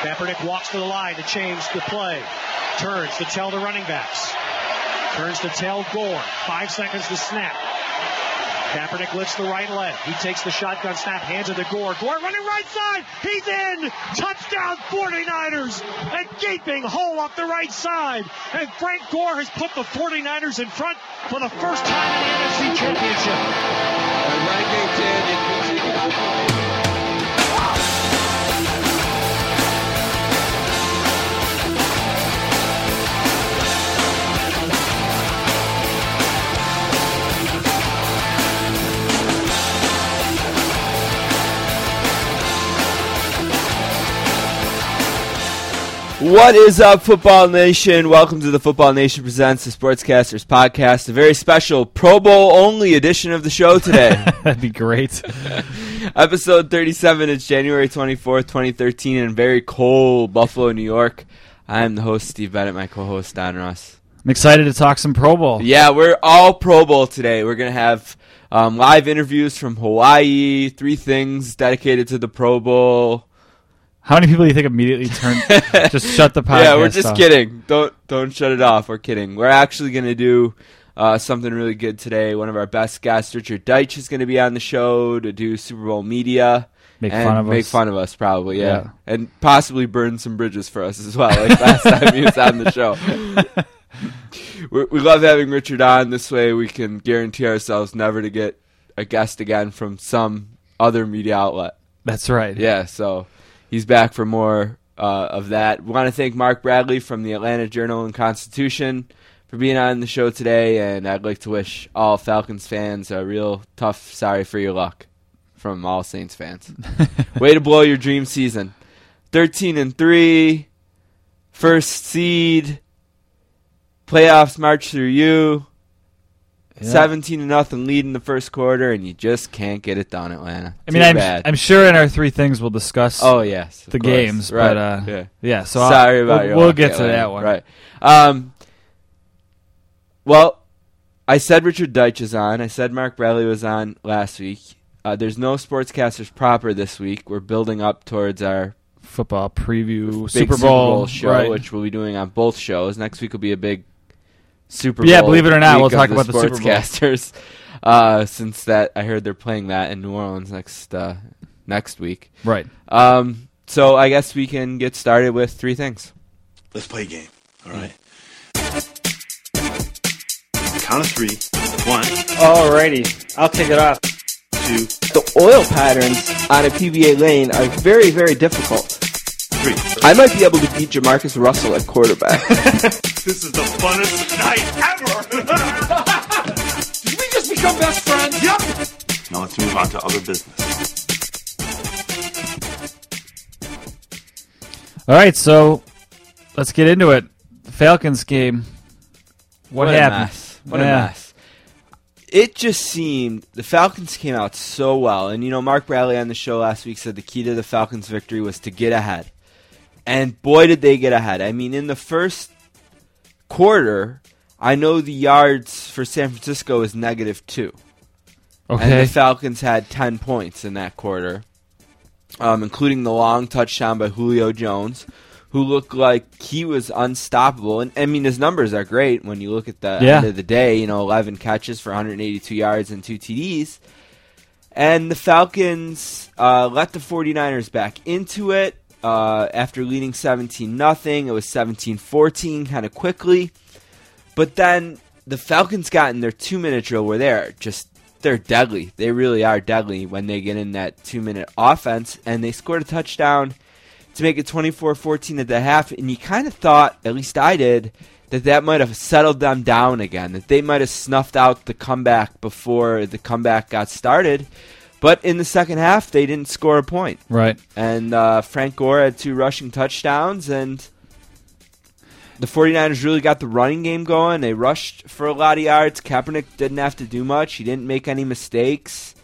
Kaepernick walks to the line to change the play. Turns to tell the running backs. Turns to tell Gore. Five seconds to snap. Kaepernick lifts the right leg. He takes the shotgun snap, hands it to Gore. Gore running right side. He's in. Touchdown 49ers. A gaping hole off the right side. And Frank Gore has put the 49ers in front for the first time in the NFC Championship. What is up, Football Nation? Welcome to the Football Nation Presents the Sportscasters Podcast, a very special Pro Bowl only edition of the show today. That'd be great. Episode 37 is January 24th, 2013, in very cold Buffalo, New York. I am the host, Steve Bennett, my co host, Don Ross. I'm excited to talk some Pro Bowl. Yeah, we're all Pro Bowl today. We're going to have um, live interviews from Hawaii, three things dedicated to the Pro Bowl. How many people do you think immediately turn just shut the podcast? yeah, we're just off? kidding. Don't don't shut it off. We're kidding. We're actually gonna do uh, something really good today. One of our best guests, Richard Deitch, is gonna be on the show to do Super Bowl media. Make and fun of us. make us. fun of us, probably, yeah. Yeah. and possibly burn some bridges for us as well, like last time he was on the show. we we love having Richard on. This way, we can guarantee ourselves never to get a guest again from some other media outlet. That's right. Yeah, so he's back for more uh, of that. We want to thank Mark Bradley from the Atlanta Journal and Constitution for being on the show today, and I'd like to wish all Falcons fans a real tough sorry for your luck from all Saints fans. Way to blow your dream season. 13 and 3, first seed, playoffs march through you. Yeah. 17 to nothing lead in the first quarter, and you just can't get it done, Atlanta. I mean, Too I'm, bad. I'm sure in our three things we'll discuss Oh yes, the course. games, right? but uh, yeah. yeah. So I'll- Sorry about we'll, we'll get to Atlanta. that one. Right. Um. Well, I said Richard Deitch is on. I said Mark Bradley was on last week. Uh, there's no sportscasters proper this week. We're building up towards our Football preview, big Super Bowl, show, right. which we'll be doing on both shows. Next week will be a big Super Yeah, believe it or not, we'll talk the about the Super Bowl. sportscasters. Uh, since that, I heard they're playing that in New Orleans next uh, next week. right. Um, so I guess we can get started with three things. Let's play a game. All right. Count of three. One, Alrighty, I'll take it off. two, the oil patterns on a PBA lane are very, very difficult. Three. I might be able to beat Jamarcus Russell at quarterback. This is the funnest night ever. Did we just become best friends? yep. Now let's move on to other business. All right, so let's get into it. The Falcons game. What, a happened? mess. What Yeah. a mess. It just seemed the Falcons came out so well, and you know Mark Bradley on the show last week said the key to the Falcons' victory was to get ahead, and boy did they get ahead. I mean, in the first quarter, I know the yards for San Francisco is negative two. And Okay. the Falcons had 10 points in that quarter, um, including the long touchdown by Julio Jones, who looked like he was unstoppable. And I mean, his numbers are great when you look at the Yeah. end of the day. You know, 11 catches for 182 yards and two TDs. And the Falcons uh, let the 49ers back into it uh, after leading 17 nothing. It was 17 14 kind of quickly. But then the Falcons got in their two minute drill where they're just they're deadly. They really are deadly when they get in that two minute offense and they scored a touchdown to make it 24-14 at the half and you kind of thought, at least I did, that that might have settled them down again, that they might have snuffed out the comeback before the comeback got started. But in the second half, they didn't score a point. right. And uh, Frank Gore had two rushing touchdowns, and the 49ers really got the running game going. They rushed for a lot of yards. Kaepernick didn't have to do much, he didn't make any mistakes.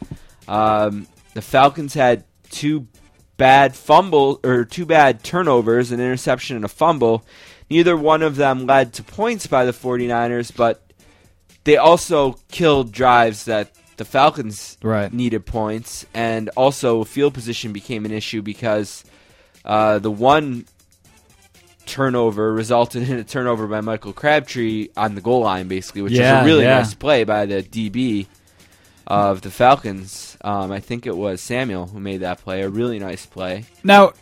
Um, the Falcons had two bad fumble or two bad turnovers, an interception and a fumble. Neither one of them led to points by the 49ers, but they also killed drives that the Falcons Right. needed points, and also field position became an issue because Uh, the one turnover resulted in a turnover by Michael Crabtree on the goal line, basically, which Yeah, is a really yeah. nice play by the DB of the Falcons. Um, I think it was Samuel who made that play. A really nice play. Now,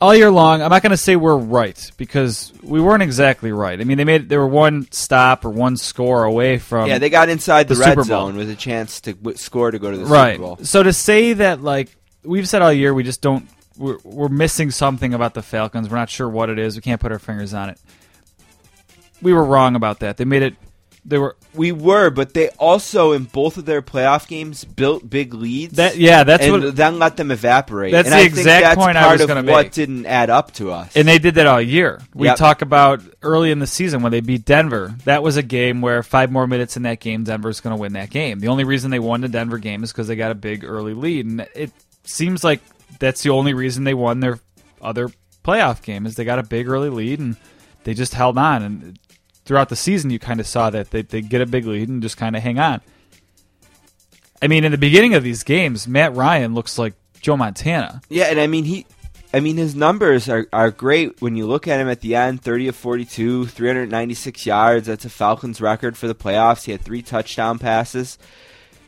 all year long, I'm not going to say we're right because we weren't exactly right. I mean, they made they were one stop or one score away from yeah, they got inside the, the red Super Bowl. zone with a chance to w- score to go to the right. Super Bowl. So to say that like we've said all year, we just don't we're, we're missing something about the Falcons. We're not sure what it is. We can't put our fingers on it. We were wrong about that. They made it. They were We were, but they also in both of their playoff games built big leads. that. Yeah, that's and what. then let them evaporate. That's and the I exact that's point I was gonna make. what didn't add up to us. And they did that all year. We Yep. talk about early in the season when they beat Denver. That was a game where five more minutes in that game, Denver's going to win that game. The only reason they won the Denver game is because they got a big early lead, and it seems like that's the only reason they won their other playoff game is they got a big early lead and they just held on. And throughout the season, you kind of saw that they they get a big lead and just kind of hang on. I mean, in the beginning of these games, Matt Ryan looks like Joe Montana. Yeah, and I mean he I mean his numbers are, are great when you look at him at the end, 30 of 42, 396 yards. That's a Falcons record for the playoffs. He had three touchdown passes.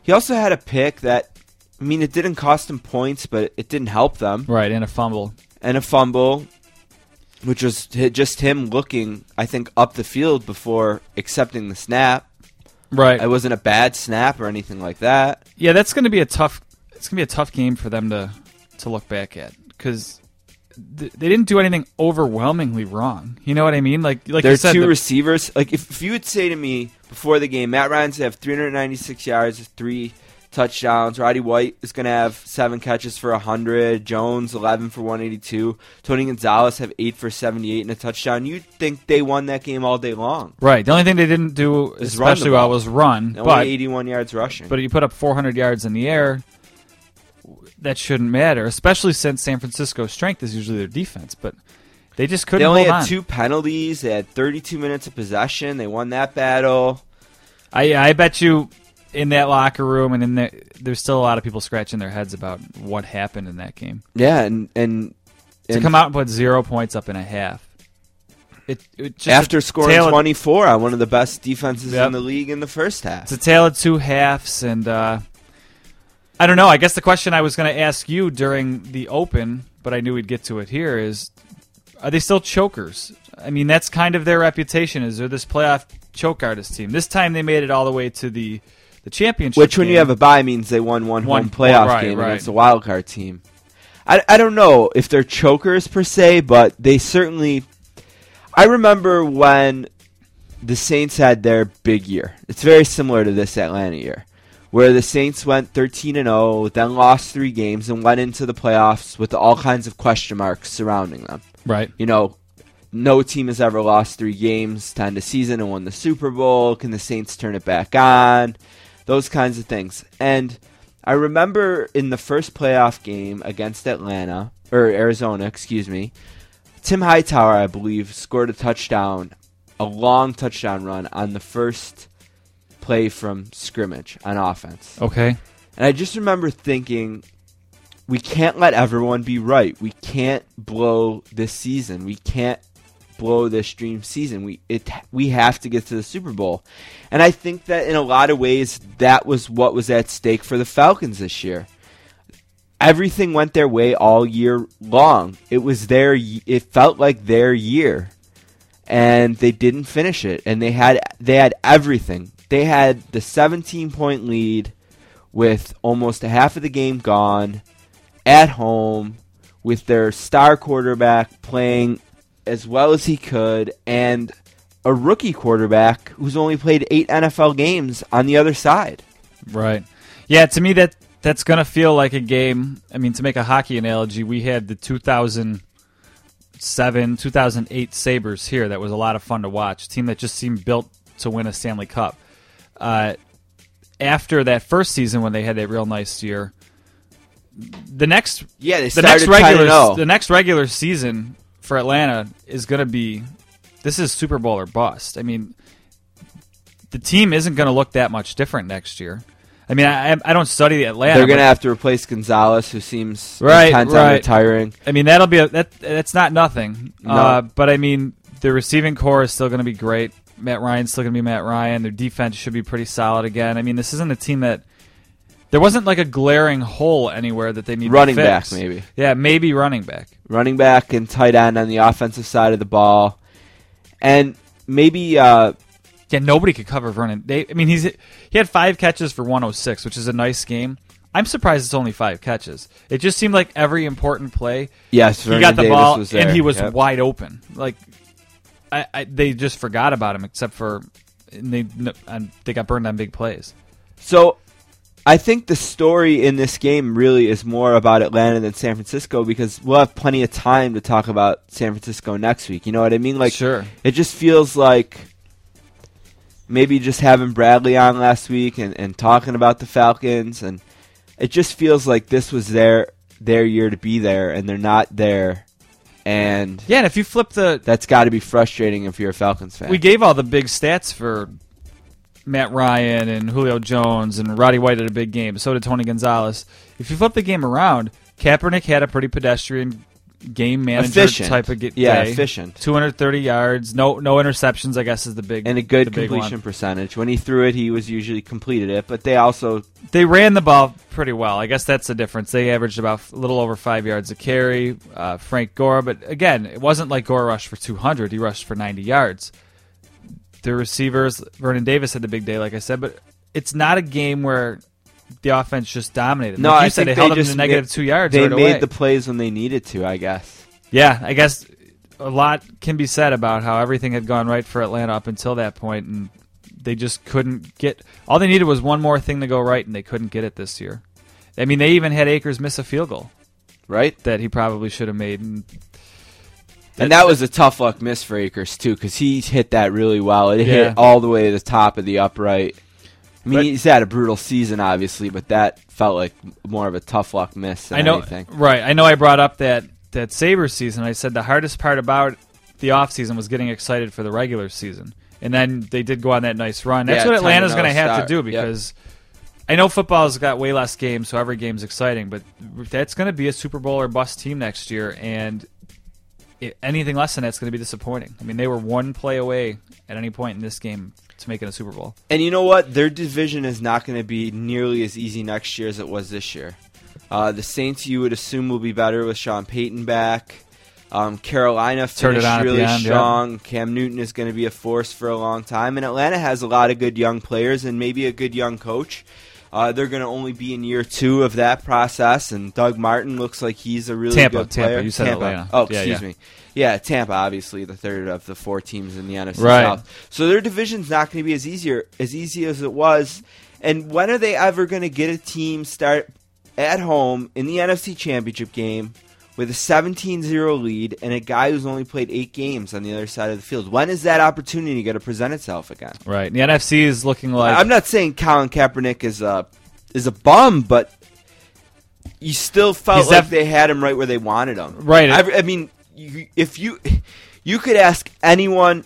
He also had a pick that I mean it didn't cost him points, but it didn't help them. Right, and a fumble. And a fumble which was just him looking, I think, up the field before accepting the snap. Right. It wasn't a bad snap or anything like that. Yeah, that's going to be a tough. It's going to be a tough game for them to to look back at because th- they didn't do anything overwhelmingly wrong. You know what I mean? Like like There are two the- receivers. Like if, if you would say to me before the game, Matt Ryan's have 396 yards, three touchdowns. Roddy White is going to have seven catches for 100. Jones 11 for 182. Tony Gonzalez have eight for 78 and a touchdown. You'd think they won that game all day long. right. The only thing they didn't do Is especially well was run. Only But 81 yards rushing. but you put up 400 yards in the air. That shouldn't matter, especially since San Francisco's strength is usually their defense. But they just couldn't they only had on. two penalties. They had 32 minutes of possession. They won that battle. I I bet you in that locker room and in there, there's still a lot of people scratching their heads about what happened in that game. Yeah, and and, to come out and put zero points up in a half. It, it just after scoring tale of- 24 on one of the best defenses Yep. in the league in the first half. it's a tale of two halves, and uh, I don't know. I guess the question I was going to ask you during the Open, but I knew we'd get to it here, is: Are they still chokers? I mean, that's kind of their reputation. Is they're this playoff choke artist team? This time they made it all the way to the the championship. Which, when you have a bye, means they won one, One- home playoff right, game right. against a wild card team. I, I don't know if they're chokers per se, but they certainly. I remember when the Saints had their big year. It's very similar to this Atlanta year, where the Saints went 13 and 0, then lost three games, and went into the playoffs with all kinds of question marks surrounding them. right. You know, no team has ever lost three games to end a season and won the Super Bowl. Can the Saints turn it back on? Those kinds of things. And I remember in the first playoff game against Atlanta, or Arizona, excuse me, Tim Hightower, I believe, scored a touchdown, a long touchdown run on the first play from scrimmage on offense. Okay. And I just remember thinking, we can't let everyone be right. We can't blow this season. We can't blow this dream season. We it we have to get to the Super Bowl. And I think that in a lot of ways that was what was at stake for the Falcons this year. Everything went their way all year long. It was their it felt like their year. And they didn't finish it and they had they had everything. They had the 17 point lead with almost a half of the game gone at home with their star quarterback playing as well as he could and a rookie quarterback who's only played 8 NFL games on the other side. Right. Yeah, to me that that's going to feel like a game. I mean, to make a hockey analogy, we had the 2007, 2008 Sabres here that was a lot of fun to watch. A team that just seemed built to win a Stanley Cup. Uh, after that first season when they had that real nice year, the next Yeah, they the next regular 10-0. the next regular season for Atlanta is going to be this is Super Bowl or bust. I mean, the team isn't going to look that much different next year. I mean, I, I don't study the Atlanta. They're going to have to replace Gonzalez, who seems Right, intent on right. retiring. I mean, that'll be a, that. That's not nothing. No. Uh, but I mean, the receiving corps is still going to be great. Matt Ryan's still going to be Matt Ryan. Their defense should be pretty solid again. I mean, this isn't a team that there wasn't like a glaring hole anywhere that they need Running to back, maybe. Yeah, maybe running back. Running back and tight end on the offensive side of the ball. And maybe uh, Yeah, nobody could cover Vernon. They, I mean, he's he had five catches for 106, which is a nice game. I'm surprised it's only five catches. It just seemed like every important play yes, he Vernon got the Davis ball and he was Yep. wide open. Like I, I, they just forgot about him, except for and they and they got burned on big plays. So I think the story in this game really is more about Atlanta than San Francisco because we'll have plenty of time to talk about San Francisco next week. You know what I mean? Like Sure. it just feels like maybe just having Bradley on last week and, and talking about the Falcons and it just feels like this was their their year to be there and they're not there and Yeah, and if you flip the, that's got to be frustrating if you're a Falcons fan. we gave all the big stats for Matt Ryan and Julio Jones and Roddy White had a big game. So did Tony Gonzalez. If you flip the game around, Kaepernick had a pretty pedestrian game manager Efficient. type of get Yeah, day. efficient. 230 yards, no no interceptions. I guess is the big and a good completion percentage. When he threw it, he was usually completed it, but they also They ran the ball pretty well. I guess that's the difference. They averaged about a little over five yards a carry. Uh, Frank Gore, but again, it wasn't like Gore rushed for 200. He rushed for 90 yards. The receivers, Vernon Davis had the big day, like I said, but it's not a game where the offense just dominated. No, like you I said, think they held they them to negative two yards. they right made away. the plays when they needed to. I guess. Yeah, I guess a lot can be said about how everything had gone right for Atlanta up until that point, and they just couldn't get. All they needed was one more thing to go right, and they couldn't get it this year. I mean, they even had Akers miss a field goal Right, that he probably should have made. And and that was a tough luck miss for Akers too, because he hit that really well. It Yeah. hit all the way to the top of the upright. I mean, But- he's had a brutal season, obviously, but that felt like more of a tough luck miss than I know, anything. right? I know. I brought up that that Sabres season. I said the hardest part about the offseason was getting excited for the regular season, and then they did go on that nice run. That's Yeah, what Atlanta's going to have start. to do Yep. because. I know football's got way less games, so every game's exciting. But that's going to be a Super Bowl or bust team next year, and anything less than that's going to be disappointing. I mean, they were one play away at any point in this game to make it a Super Bowl. And you know what? Their division is not going to be nearly as easy next year as it was this year. Uh, the Saints, you would assume, will be better with Sean Payton back. Um, Carolina finished really end, yeah. strong. Cam Newton is going to be a force for a long time. And Atlanta has a lot of good young players and maybe a good young coach. Uh, they're going to only be in year two of that process, and Doug Martin looks like he's a really Tampa, good Tampa. You said Atlanta. Oh, Yeah, excuse yeah. me. Yeah, Tampa, obviously the third of the four teams in the NFC Right. South. So their division's not going to be as easier as easy as it was. And when are they ever going to get a team start at home in the NFC Championship game with a 17-0 lead and a guy who's only played eight games on the other side of the field? When is that opportunity going to present itself again? Right. The NFC is looking like I'm not saying Colin Kaepernick is a is a bum, but you still felt He's like def- they had him right where they wanted him. Right. I, I mean, you, if you you could ask anyone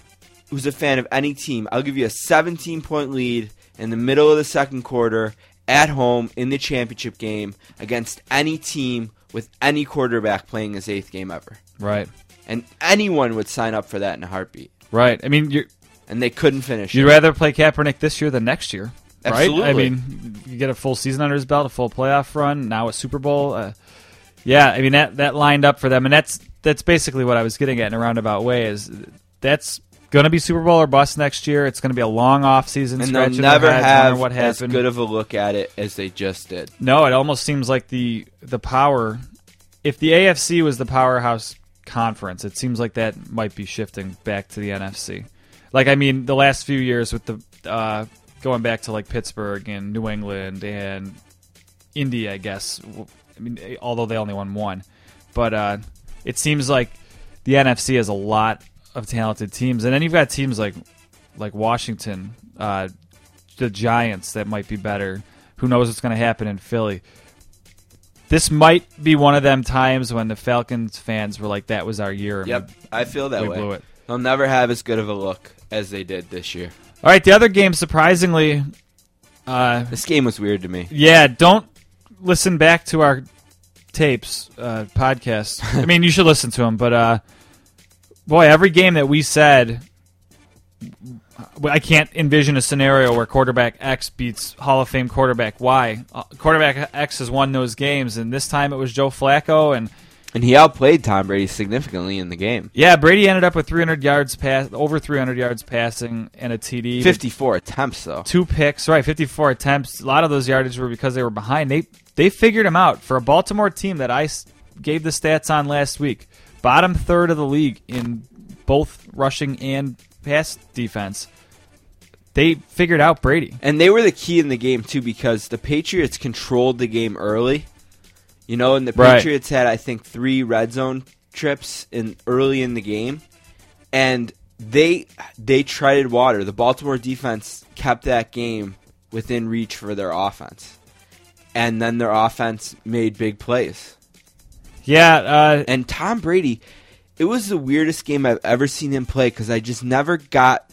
who's a fan of any team, I'll give you a 17 point lead in the middle of the second quarter at home in the championship game against any team with any quarterback playing his eighth game ever. right. And anyone would sign up for that in a heartbeat. Right. I mean, you're, And they couldn't finish. You'd it. rather play Kaepernick this year than next year, right? I mean, you get a full season under his belt, a full playoff run, now a Super Bowl. Uh, yeah, I mean that that lined up for them, and that's that's basically what I was getting at in a roundabout way. Is that's going to be Super Bowl or bust next year? It's going to be a long off season, and they'll never have what as happened. good of a look at it as they just did. No, it almost seems like the the power. If the AFC was the powerhouse conference, it seems like that might be shifting back to the NFC. Like I mean, the last few years with the uh, going back to like Pittsburgh and New England and Indy, I guess. I mean, although they only won one, but uh, it seems like the NFC has a lot of talented teams, and then you've got teams like like Washington, uh, the Giants that might be better. Who knows what's going to happen in Philly? This might be one of them times when the Falcons fans were like, "That was our year." and Yep, I feel that we way. blew it. They'll never have as good of a look as they did this year. All right, the other game, surprisingly, Uh, This game was weird to me. yeah, don't listen back to our tapes, uh, podcast. I mean, you should listen to them, but uh, boy, every game that we said, I can't envision a scenario where quarterback X beats Hall of Fame quarterback Y. Uh, quarterback X has won those games, and this time it was Joe Flacco, and And he outplayed Tom Brady significantly in the game. yeah, Brady ended up with 300 yards pass, over 300 yards passing, and a TD. 54 attempts, though. two picks, right? 54 attempts. A lot of those yardage were because they were behind. They they figured him out for a Baltimore team that I gave the stats on last week. Bottom third of the league in both rushing and pass defense. They figured out Brady. And they were the key in the game, too, because the Patriots controlled the game early. You know, and the Right. Patriots had, I think, three red zone trips in early in the game. And they they treaded water. The Baltimore defense kept that game within reach for their offense. And then their offense made big plays. Yeah, uh, And Tom Brady, it was the weirdest game I've ever seen him play because I just never got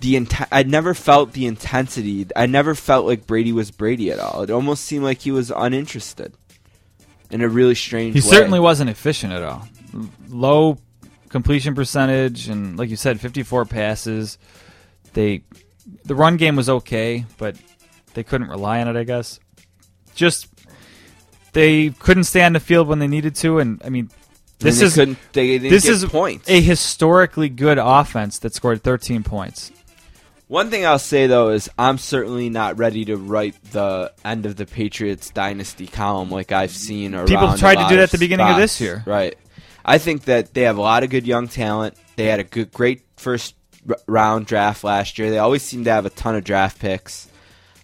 the int- I never felt the intensity. I never felt like Brady was Brady at all. It almost seemed like he was uninterested in a really strange way. he way. certainly wasn't efficient at all. Low completion percentage, and like you said, 54 passes. They the run game was okay, but they couldn't rely on it. I guess just they couldn't stay on the field when they needed to, and I mean, this they is couldn't, they didn't this is points. a historically good offense that scored 13 points. One thing I'll say though is I'm certainly not ready to write the end of the Patriots dynasty column like I've seen around. People tried to do that at the beginning of this year. right? I think that they have a lot of good young talent. They had a good, great first round draft last year. They always seem to have a ton of draft picks.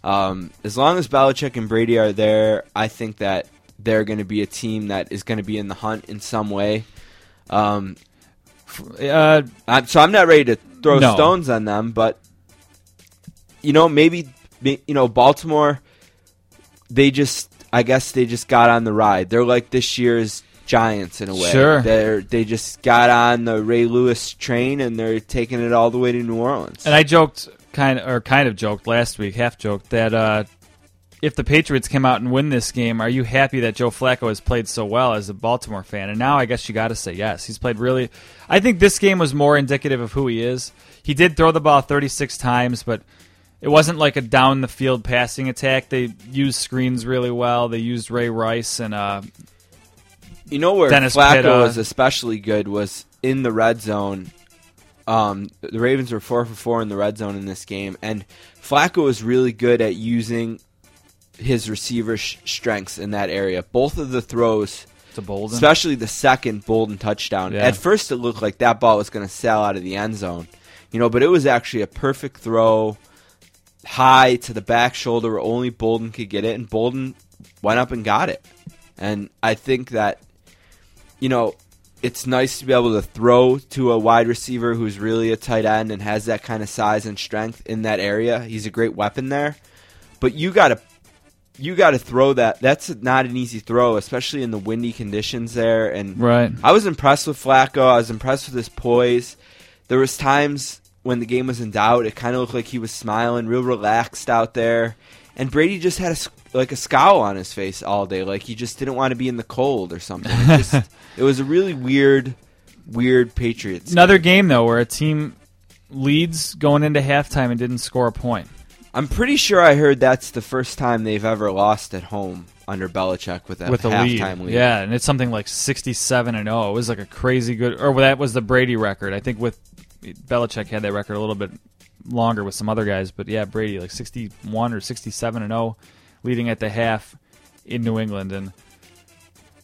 Um, as long as Belichick and Brady are there, I think that they're going to be a team that is going to be in the hunt in some way. Um, Uh, I'm, so I'm not ready to throw No. stones on them, but you know, maybe you know Baltimore. They just, I guess, they just got on the ride. They're like this year's Giants in a way. Sure. They're they just got on the Ray Lewis train and they're taking it all the way to New Orleans. And I joked, kind of, or kind of joked last week, half joked that uh, if the Patriots come out and win this game, are you happy that Joe Flacco has played so well as a Baltimore fan? And now I guess you got to say yes. He's played really. I think this game was more indicative of who he is. He did throw the ball 36 times, but it wasn't like a down the field passing attack. They used screens really well. They used Ray Rice and uh, You know where Dennis Flacco Pitta. was especially good was in the red zone. Um, the Ravens were four for four in the red zone in this game, and Flacco was really good at using his receiver sh- strengths in that area. Both of the throws, to Boldin. especially the second Boldin touchdown. Yeah. At first, it looked like that ball was going to sail out of the end zone, you know, but it was actually a perfect throw, high to the back shoulder where only Boldin could get it, and Boldin went up and got it. And I think that, you know, it's nice to be able to throw to a wide receiver who's really a tight end and has that kind of size and strength in that area. He's a great weapon there. But you got to you got to throw that. That's not an easy throw, especially in the windy conditions there. And Right. I was impressed with Flacco. I was impressed with his poise. There was times when the game was in doubt. It kind of looked like he was smiling, real relaxed out there. And Brady just had a like a scowl on his face all day, like he just didn't want to be in the cold or something. It, just, it was a really weird, weird Patriots. Another game though where a team leads going into halftime and didn't score a point. I'm pretty sure I heard that's the first time they've ever lost at home under Belichick with that with a lead. halftime lead. Yeah, and it's something like 67 and 0. It was like a crazy good or that was the Brady record. I think with Belichick had that record a little bit longer with some other guys, but yeah, Brady like 61 or 67 and 0 leading at the half in New England and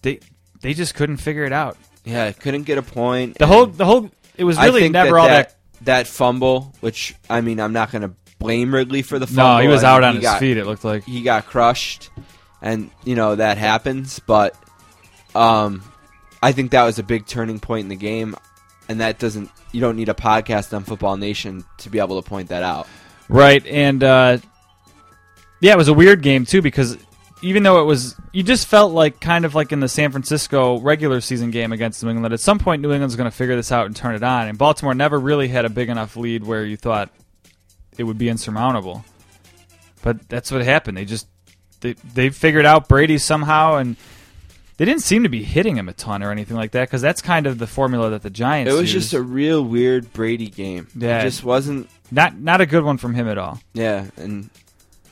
they they just couldn't figure it out. yeah, couldn't get a point. The whole the whole it was really never that all that, that, that fumble, which I mean, I'm not going to blame Ridley for the fumble. No, he was out on he his got- feet it looked like. He got crushed, and you know that happens. But um, I think that was a big turning point in the game, and that doesn't. You don't need a podcast on Football Nation to be able to point that out. Right, and uh, yeah, it was a weird game too because even though it was, you just felt like kind of like in the San Francisco regular season game against New England. At some point, New England's going to figure this out and turn it on. And Baltimore never really had a big enough lead where you thought it would be insurmountable. But that's what happened. They just they they figured out Brady somehow, and they didn't seem to be hitting him a ton or anything like that because that's kind of the formula that the Giants. It was use. just a real weird Brady game. Yeah. It just wasn't. not not a good one from him at all. Yeah, and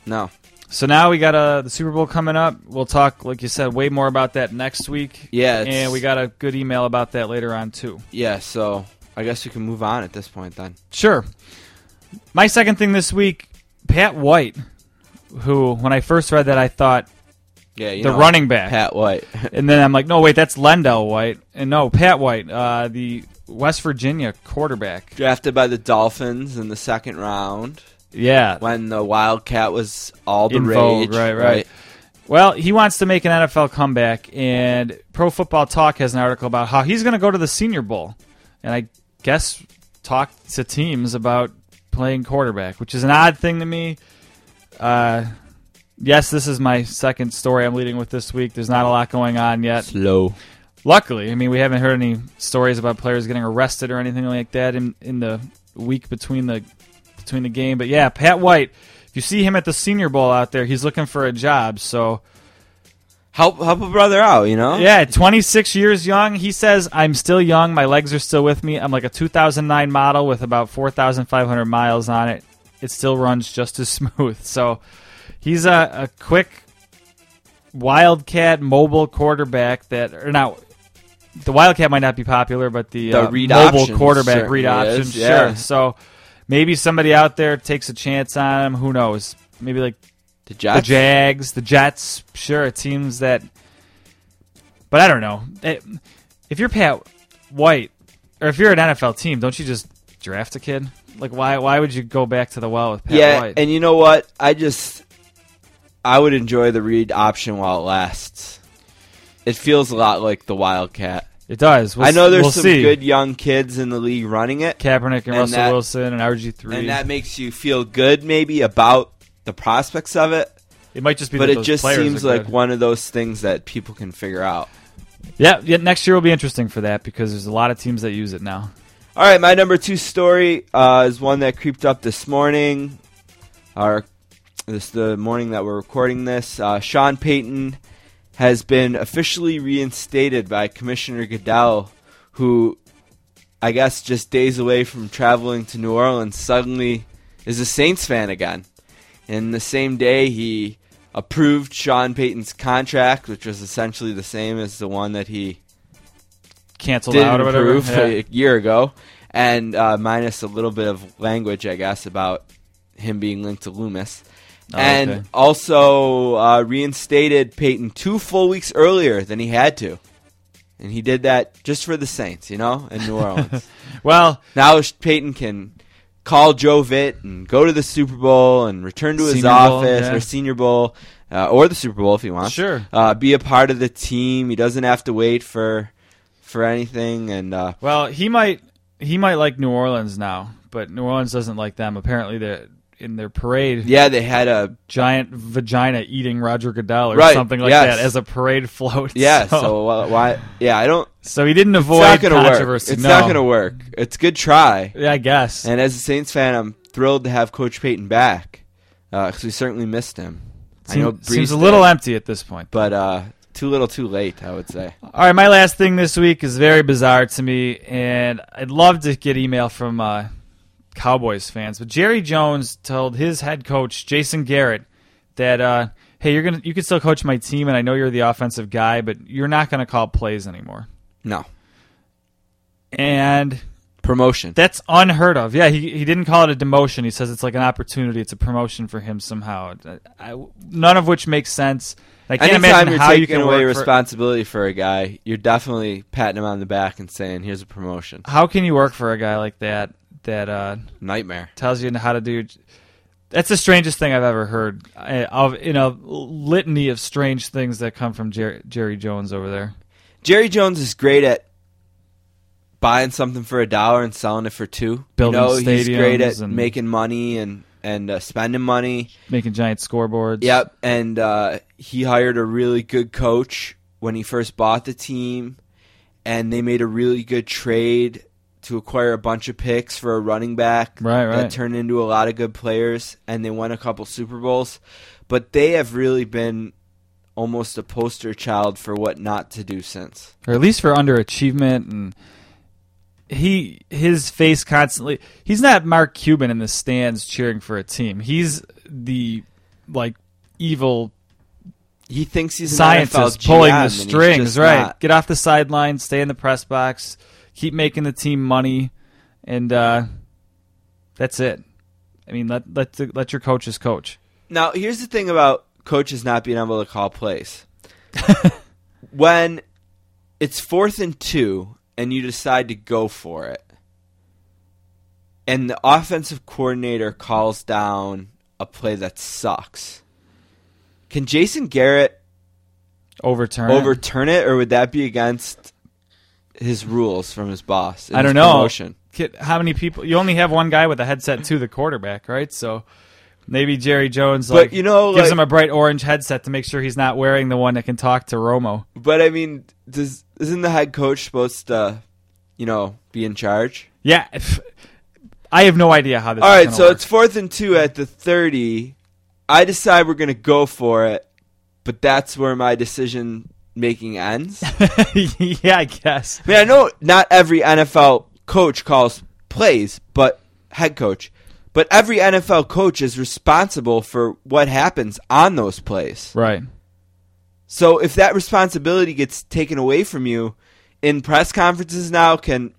no. So now we got uh, the Super Bowl coming up. We'll talk, like you said, way more about that next week. Yeah, and we got a good email about that later on too. Yeah, so I guess we can move on at this point then. Sure. My second thing this week, Pat White, who when I first read that I thought Yeah, you the know, running back, Pat White. and then I'm like, no, wait, that's LenDale White, and no, Pat White, uh, the West Virginia quarterback. Drafted by the Dolphins in the second round Yeah. when the Wildcat was all the In vogue, rage. right, right. Well, he wants to make an NFL comeback, and Pro Football Talk has an article about how he's going to go to the Senior Bowl, and I guess talk to teams about playing quarterback, which is an odd thing to me. Uh, yes, this is my second story I'm leading with this week. There's not a lot going on yet. Slow. Luckily, I mean, we haven't heard any stories about players getting arrested or anything like that in, in the week between the between the game. But yeah, Pat White, if you see him at the Senior Bowl out there, he's looking for a job. So Help help a brother out, you know? yeah, 26 years young. He says, "I'm still young. My legs are still with me. I'm like a 2009 model with about 4,500 miles on it. It still runs just as smooth." So he's a, a quick wildcat mobile quarterback that or now the wildcat might not be popular but the, The uh, mobile quarterback read option is, yeah. sure so maybe somebody out there takes a chance on him who knows maybe like The the Jags, the Jets, sure, it seems that. But I don't know. It- if you're Pat White, or if you're an NFL team, don't you just draft a kid? Like, why? Why would you go back to the well with Pat yeah, White? and you know what? I just I would enjoy the read option while it lasts. It feels a lot like the Wildcat. it does. We'll I know there's we'll some see. good young kids in the league running it, Kaepernick and, and Russell that- Wilson and RG three. and that makes you feel good maybe about the prospects of it. it might just be. But it just seems like good. one of those things that people can figure out. Yeah, yeah. Next year will be interesting for that because there's a lot of teams that use it now. All right, my number two story uh, is one that creeped up this morning, or this the morning that we're recording this. Uh, Sean Payton has been officially reinstated by Commissioner Goodell, who I guess just days away from traveling to New Orleans suddenly is a Saints fan again. And the same day he approved Sean Payton's contract, which was essentially the same as the one that he Canceled out or whatever. Yeah. a year ago, and uh, minus a little bit of language, I guess, about him being linked to Loomis. Oh, and okay. also uh, reinstated Payton two full weeks earlier than he had to. And he did that just for the Saints, you know, in New Orleans. Well, now Payton can call Joe Vitt and go to the Super Bowl and return to his Senior Bowl, office yeah. or Senior Bowl uh, or the Super Bowl if he wants. Sure. Uh, be a part of the team. He doesn't have to wait for for anything. And uh, Well, he might he might like New Orleans now, but New Orleans doesn't like them. Apparently, they're in their parade. yeah, they had a Giant vagina eating Roger Goodell or Right, something like yes. that as a parade float. yeah. so, So uh, why? Yeah, I don't. so he didn't It's avoid not gonna work. controversy. It's no. not going to work. It's a good try. Yeah, I guess. And as a Saints fan, I'm thrilled to have Coach Payton back because we certainly missed him. I know Seem- seems a did, little empty at this point. but uh, too little, too late. I would say. All right, my last thing this week is very bizarre to me, and I'd love to get email from uh, Cowboys fans. But Jerry Jones told his head coach Jason Garrett that, uh, "Hey, you're gonna you can still coach my team, and I know you're the offensive guy, but you're not gonna call plays anymore." No And promotion. that's unheard of. Yeah, he he didn't call it a demotion. He says it's like an opportunity. It's a promotion for him somehow. I, none of which makes sense. I can't Anytime imagine you're how you taking away for- responsibility for a guy, you're definitely patting him on the back and saying, "Here's a promotion." how can you work for a guy like that? That uh, Nightmare. tells you how to do. That's the strangest thing I've ever heard of in a litany of strange things that come from Jerry, Jerry Jones over there. Jerry Jones is great at buying something for a dollar and selling it for two. Building you know, he's great at and- making money and and uh, spending money. making giant scoreboards. Yep, and uh, he hired a really good coach when he first bought the team, and they made a really good trade to acquire a bunch of picks for a running back Right, right. that turned into a lot of good players, and they won a couple Super Bowls. But they have really been almost a poster child for what not to do since. or at least for underachievement and he his face constantly he's not Mark Cuban in the stands cheering for a team. He's the like evil He thinks he's scientist pulling the strings, right? not. Get off the sideline, stay in the press box, keep making the team money, and uh, that's it. I mean, let let the, let your coaches coach. Now, here's the thing about coaches not being able to call plays. when it's fourth and two and you decide to go for it, and the offensive coordinator calls down a play that sucks, can Jason Garrett Overturn. it. overturn it, or would that be against his rules from his boss? I don't know. Promotion? How many people? You only have one guy with a headset to the quarterback, right? So maybe Jerry Jones But, like you know, gives like- him a bright orange headset to make sure he's not wearing the one that can talk to Romo. But I mean, does isn't the head coach supposed to, you know, be in charge? Yeah, if- I have no idea how this. All right, so work. it's fourth and two at the 30. I decide we're going to go for it, but that's where my decision making ends. Yeah, I guess. I mean, I know not every NFL coach calls plays, but head coach. But every NFL coach is responsible for what happens on those plays. Right. So if that responsibility gets taken away from you in press conferences now, can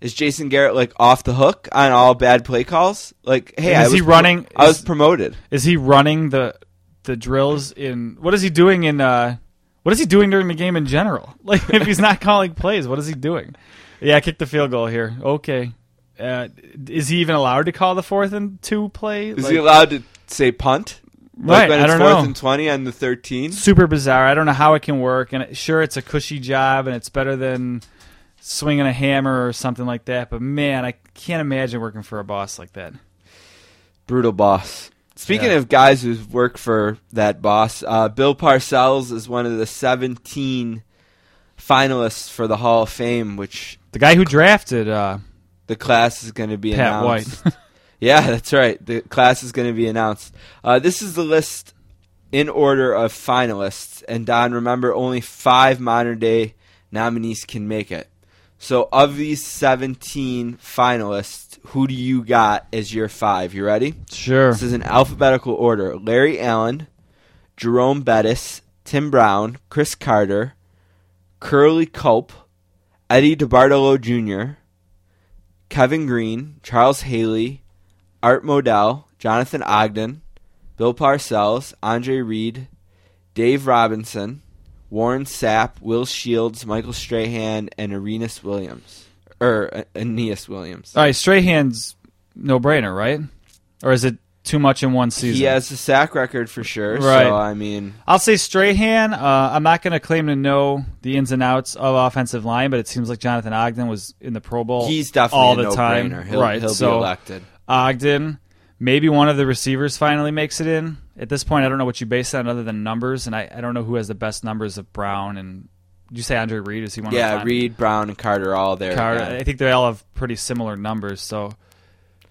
is Jason Garrett like off the hook on all bad play calls? Like, hey, And is was he running- I was is- promoted. Is he running the the drills in? What is he doing in? uh What is he doing during the game in general? Like, if he's not calling plays, what is he doing? Yeah, kick the field goal here. Okay. Uh, is he even allowed to call the fourth and two play? Is Like, he allowed to say punt? Right, Like I don't fourth know. and twenty on the thirteen. super bizarre. I don't know how it can work. And it, sure, it's a cushy job, and it's better than swinging a hammer or something like that. But man, I can't imagine working for a boss like that. Brutal boss. Speaking Yeah. of guys who've worked for that boss, uh, Bill Parcells is one of the seventeen finalists for the Hall of Fame, which The guy who drafted uh, the class is going to be Pat announced. White. yeah, that's right. The class is going to be announced. Uh, this is the list in order of finalists. And Don, remember, only five modern day nominees can make it. So, of these 17 finalists, who do you got as your five? You ready? sure. This is in alphabetical order Larry Allen, Jerome Bettis, Tim Brown, Cris Carter, Curley Culp, Eddie DeBartolo Jr., Kevin Greene, Charles Haley, Art Modell, Jonathan Ogden, Bill Parcells, Andre Reed, Dave Robinson, Warren Sapp, Will Shields, Michael Strahan, and Arenas Williams. Or uh, Aeneas Williams. All right, Strahan's no brainer, right? Or is it too much in one season? He has a sack record for sure. Right. So, I mean, I'll say Strahan. Uh, I'm not going to claim to know the ins and outs of offensive line, but it seems like Jonathan Ogden was in the Pro Bowl. he's definitely all the time. no-brainer. He'll, right, he'll so be elected. Ogden, maybe one of the receivers finally makes it in. At this point, I don't know what you base that on other than numbers, and I, I don't know who has the best numbers of Brown and. Did you say Andre Reed? Is he one? Yeah? Reed, Brown, and Carter all there. Carter. again. I think they all have pretty similar numbers. So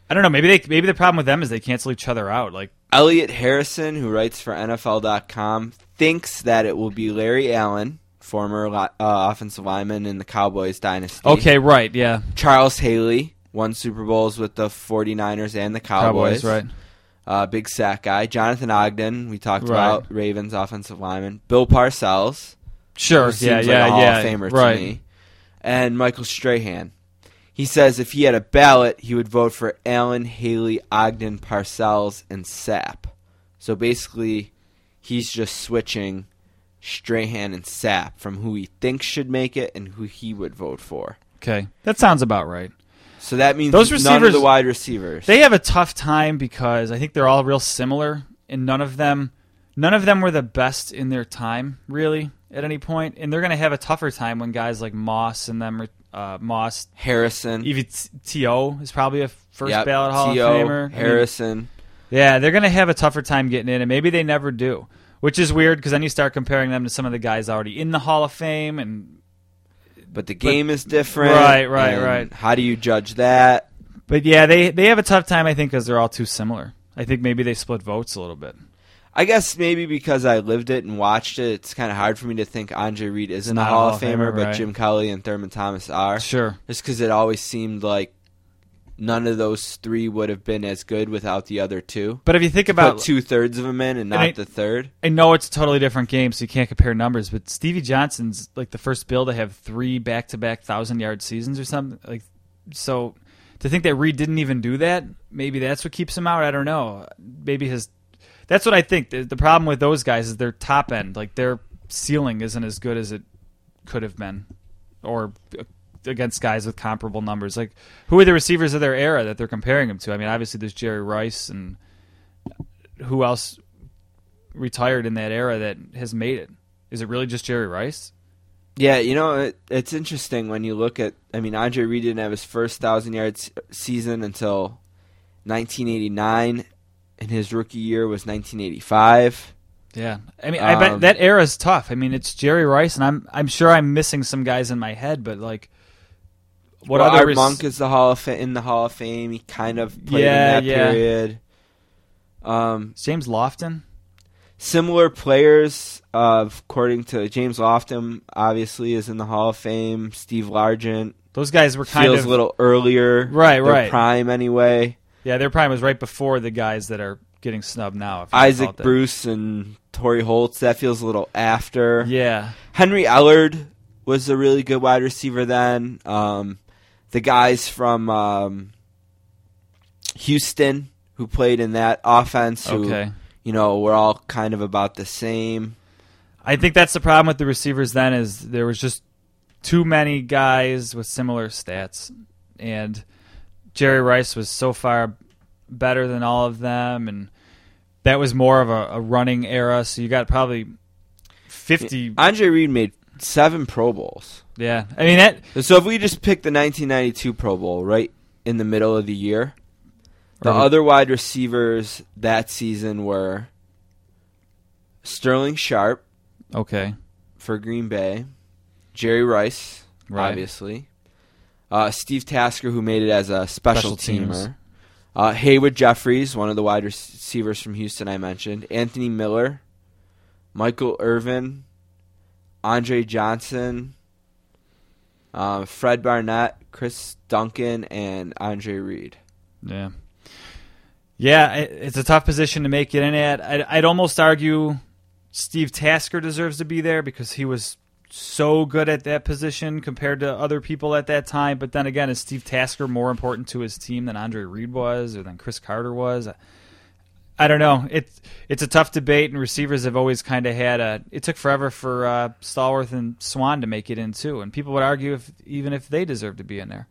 I don't know. Maybe they maybe the problem with them is they cancel each other out. Like Elliot Harrison, who writes for NFL.com, thinks that it will be Larry Allen, former uh, offensive lineman in the Cowboys dynasty. okay, right, yeah, Charles Haley won Super Bowls with the 49ers and the Cowboys. Cowboys, right. Uh, big sack guy. Jonathan Ogden, we talked Right. about Ravens offensive lineman. Bill Parcells, Sure, seems yeah, like yeah, a Hall yeah, of Famer right. to me. And Michael Strahan. He says if he had a ballot, he would vote for Allen, Haley, Ogden, Parcells, and Sapp. So basically, he's just switching Strahan and Sapp from who he thinks should make it and who he would vote for. Okay, that sounds about right. So that means Those none of the wide receivers. They have a tough time because I think they're all real similar, and none of them, none of them were the best in their time, really, at any point. And they're going to have a tougher time when guys like Moss and them, uh, Moss, Harrison, even T.O. is probably a first yep, ballot Hall T.O., of Famer. I mean, Harrison. Yeah, they're going to have a tougher time getting in, and maybe they never do, which is weird because then you start comparing them to some of the guys already in the Hall of Fame, and but the game is different. Right, right, right. How do you judge that? But yeah, they they have a tough time. I think because they're all too similar. I think maybe they split votes a little bit. I guess maybe because I lived it and watched it, it's kind of hard for me to think Andre Reed isn't a Hall Hall of of Famer, Famer, but right. Jim Kelly and Thurman Thomas are. Sure. Just because it always seemed like none of those three would have been as good without the other two. But if you think about, two thirds of them in and not I- the third. I know it's a totally different game, so you can't compare numbers. But Stevie Johnson's like the first Bill to have three back to back thousand yard seasons or something. Like, so to think that Reed didn't even do that, maybe that's what keeps him out. I don't know. Maybe his. That's what I think. The, the problem with those guys is their top end, like their ceiling, isn't as good as it could have been, or against guys with comparable numbers. Like, who are the receivers of their era that they're comparing him to? I mean, obviously there's Jerry Rice and who else retired in that era that has made it? Is it really just Jerry Rice? Yeah, you know, it, it's interesting when you look at. I mean, Andre Reed didn't have his first thousand yards season until 1989, and his rookie year was 1985. Yeah, I mean, I bet Um, that era is tough. I mean, it's Jerry Rice, and I'm I'm sure I'm missing some guys in my head, but like, what well, other Art rec- Monk is the Hall of Fa- in the Hall of Fame. He kind of played Yeah, in that yeah. period. Um, James Lofton? similar players, uh, according to James Lofton, obviously is in the Hall of Fame. Steve Largent Those guys were kind feels of a little earlier, Right, their right. prime anyway. yeah. Their prime was right before the guys that are getting snubbed now. If Isaac it that. Bruce and Torrey Holtz. That feels a little after. Yeah, Henry Ellard was a really good wide receiver then. Um, the guys from um, Houston who played in that offense, who Okay. you know were all kind of about the same. I think that's the problem with the receivers. Then is there was just too many guys with similar stats, and Jerry Rice was so far better than all of them, and that was more of a, a running era. So you got probably fifty. Andre Reed made seven Pro Bowls. Yeah, I mean that. So if we just pick the 1992 Pro Bowl right in the middle of the year, the we- other wide receivers that season were Sterling Sharpe Okay, for Green Bay, Jerry Rice, Right. obviously, uh, Steve Tasker, who made it as a special, Special teams. teamer, uh, Haywood Jeffires, one of the wide receivers from Houston I mentioned, Anthony Miller, Michael Irvin, Andre Johnson, uh, Fred Barnett, Chris Duncan, and Andre Reed. yeah, yeah. it- It's a tough position to make it in at. I'd almost argue Steve Tasker deserves to be there because he was so good at that position compared to other people at that time. But then again, is Steve Tasker more important to his team than Andre Reed was or than Cris Carter was? I don't know. It's it's a tough debate, and receivers have always kind of had a. It took forever for uh, Stallworth and Swann to make it in too, and people would argue if even if they deserve to be in there.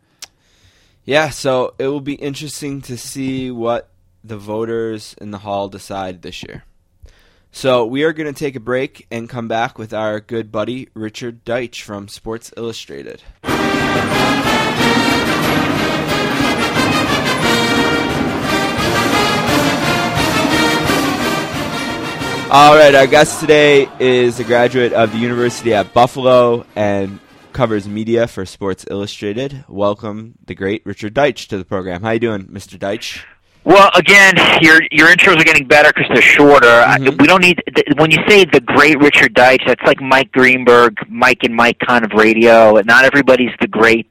Yeah, so it will be interesting to see what the voters in the hall decide this year. So we are going to take a break and come back with our good buddy Richard Deitsch from Sports Illustrated. All right, our guest today is a graduate of the University at Buffalo and covers media for Sports Illustrated. Welcome, the great Richard Deitsch, to the program. How you doing, Mr. Deitsch? Well, again, your your intros are getting better because they're shorter. I- Mhm. We don't need when you say the great Richard Deitsch. That's like Mike Greenberg, Mike and Mike kind of radio. Not everybody's the great.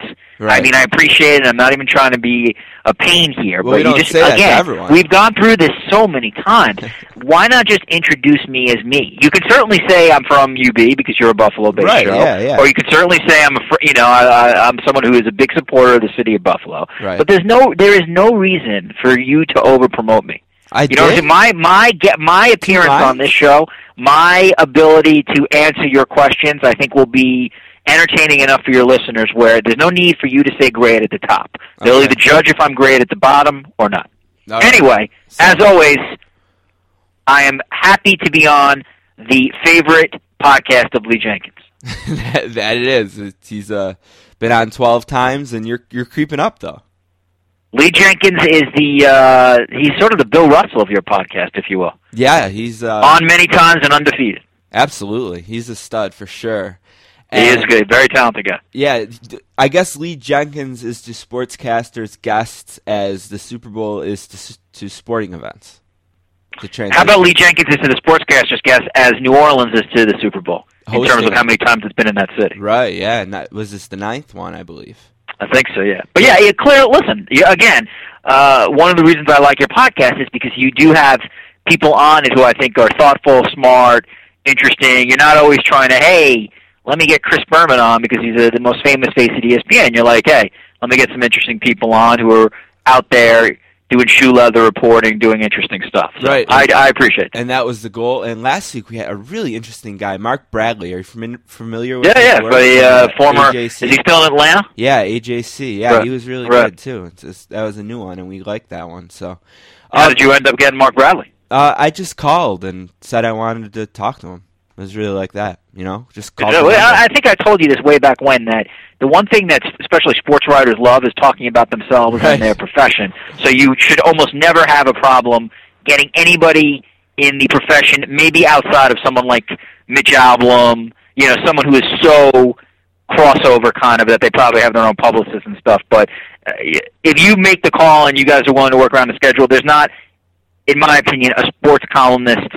I mean, I appreciate it. I'm not even trying to be a pain here, Well, but you don't just say that to again, everyone. we've gone through this so many times. Why not just introduce me as me? You could certainly say I'm from UB because you're a Buffalo-based Right, show, yeah, yeah. or you could certainly say I'm a fr- you know I, I, I'm someone who is a big supporter of the city of Buffalo. Right. But there's no there is no reason for you to over promote me. I You know, my my get my appearance on this show, my ability to answer your questions, I think will be entertaining enough for your listeners. Where there's no need for you to say great at the top. They'll Okay. either judge if I'm great at the bottom or not. Right. Anyway, So- as always, I am happy to be on the favorite podcast of Lee Jenkins. that, that it is. It's, he's uh, been on twelve times, and you're you're creeping up though. Lee Jenkins is the uh, he's sort of the Bill Russell of your podcast, if you will. Yeah, he's uh, on many times and undefeated. Absolutely, he's a stud for sure. He is And- good, very talented guy. Yeah, I guess Lee Jenkins is to sportscasters guests as the Super Bowl is to, to sporting events. How about Lee Jenkins is to the sportscasters guest as New Orleans is to the Super Bowl in terms of how many times it's been in that city? Right, yeah, and that was this the ninth one, I believe. I think so, yeah. But yeah, yeah clear. Listen, you, again, uh, one of the reasons I like your podcast is because you do have people on who I think are thoughtful, smart, interesting. You're not always trying to, hey, let me get Chris Berman on because he's uh the most famous face at ESPN. You're like, hey, let me get some interesting people on who are out there doing shoe leather reporting, doing interesting stuff. So Right. I, I appreciate it. And that was the goal. And last week we had a really interesting guy, Mark Bradley. Are you fami- familiar with Yeah, yeah. But the uh, former, AJC. is he still in Atlanta? Yeah, AJC. Yeah, Right. he was really Right. good too. It's just, that was a new one, and we liked that one. So, How did you end up getting Mark Bradley? uh, I just called and said I wanted to talk to him. It was really like that, you know. Just. Well. I I think I told you this way back when that the one thing that especially sports writers love is talking about themselves Right. and their profession. So you should almost never have a problem getting anybody in the profession, maybe outside of someone like Mitch Albom, you know, someone who is so crossover kind of that they probably have their own publicists and stuff. But uh, if you make the call and you guys are willing to work around the schedule, there's not, in my opinion, a sports columnist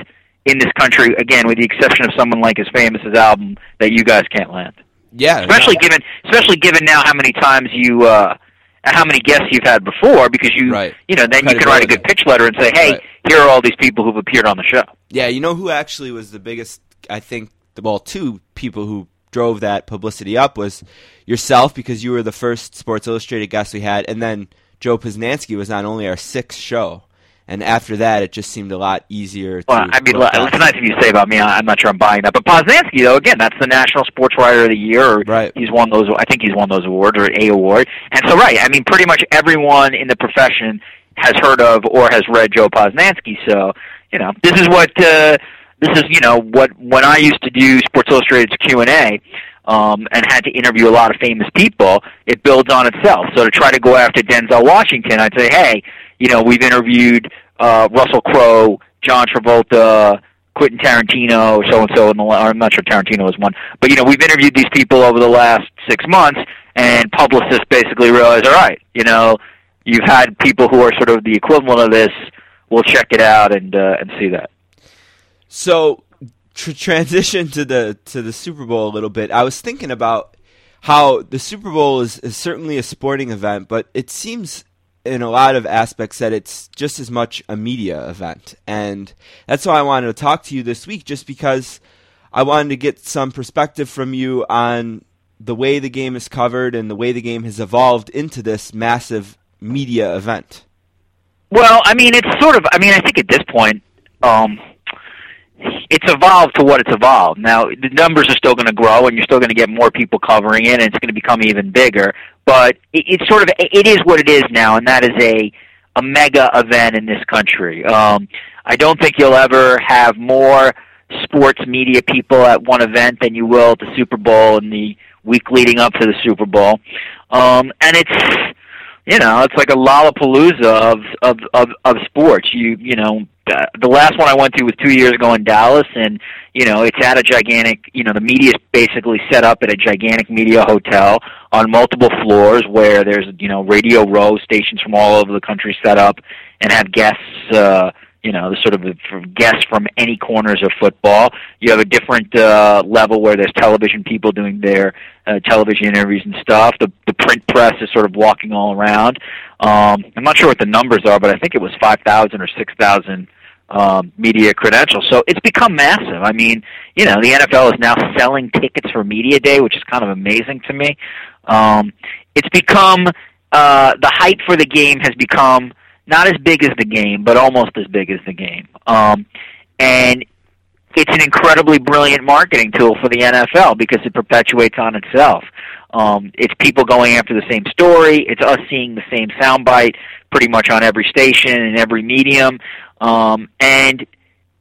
in this country, again, with the exception of someone like as famous as Albom, that you guys can't land. yeah, Especially no. given, especially given now how many times you, uh, how many guests you've had before, because you, Right. you know, then you can write a good pitch letter and say, hey, Right. here are all these people who've appeared on the show. Yeah, you know who actually was the biggest? I think the well, two people who drove that publicity up was yourself because you were the first Sports Illustrated guest we had, and then Joe Posnanski was on only our sixth show, and after that, it just seemed a lot easier. To Well, I mean, it's nice of you to say about me. I'm not sure I'm buying that. But Posnanski, though, again, that's the National Sports Writer of the Year. Right. He's won those. I think he's won those awards or a award. And so, right. I mean, pretty much everyone in the profession has heard of or has read Joe Posnanski. So, you know, this is what uh, this is. You know, what when I used to do Sports Illustrated's Q and A. Um, and had to interview a lot of famous people, it builds on itself. So to try to go after Denzel Washington, I'd say, hey, you know, we've interviewed uh, Russell Crowe, John Travolta, Quentin Tarantino, so and so. La- I'm not sure Tarantino was one, but you know, we've interviewed these people over the last six months, and publicists basically realize, all right, you know, you've had people who are sort of the equivalent of this. We'll check it out and uh, and see that. So, tr- transition to the to the Super Bowl a little bit. I was thinking about how the Super Bowl is, is certainly a sporting event, but it seems in a lot of aspects that it's just as much a media event, and that's why I wanted to talk to you this week, just because I wanted to get some perspective from you on the way the game is covered and the way the game has evolved into this massive media event. Well, I mean, it's sort of. I mean, I think at this point, um, it's evolved to what it's evolved. Now, the numbers are still going to grow, and you're still going to get more people covering it, and it's going to become even bigger. But it, it's sort of. It is what it is now, and that is a a mega event in this country. Um, I don't think you'll ever have more sports media people at one event than you will at the Super Bowl and the week leading up to the Super Bowl. Um, and it's you know, it's like a lollapalooza of of of, of sports. You you know, uh, the last one I went to was two years ago in Dallas, and you know, it's at a gigantic. You know, the media's basically set up at a gigantic media hotel on multiple floors, where there's you know radio row stations from all over the country set up, and have guests. uh you know, the sort of guests from any corners of football. You have a different uh, level where there's television people doing their uh, television interviews and stuff. The the print press is sort of walking all around. Um, I'm not sure what the numbers are, but I think it was five thousand or six thousand um, media credentials. So it's become massive. I mean, you know, the NFL is now selling tickets for media day, which is kind of amazing to me. Um, it's become uh, the hype for the game has become not as big as the game, but almost as big as the game. Um, and it's an incredibly brilliant marketing tool for the NFL because it perpetuates on itself. Um, it's people going after the same story. It's us seeing the same soundbite pretty much on every station and every medium. Um, and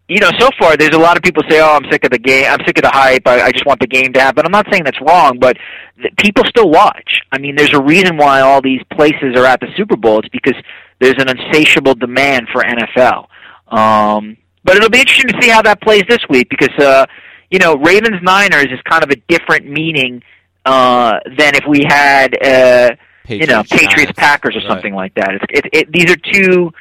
you know, so far there's a lot of people say, "Oh, I'm sick of the game. I'm sick of the hype. I, I just want the game to happen." I'm not saying that's wrong, but th- people still watch. I mean, there's a reason why all these places are at the Super Bowl. It's because there's an insatiable demand for NFL. Um, but it'll be interesting to see how that plays this week because uh, you know, Ravens Niners is kind of a different meaning uh, than if we had, uh, you know, Patriots, Patriots. Packers or Right. something like that. It's, it, it, these are two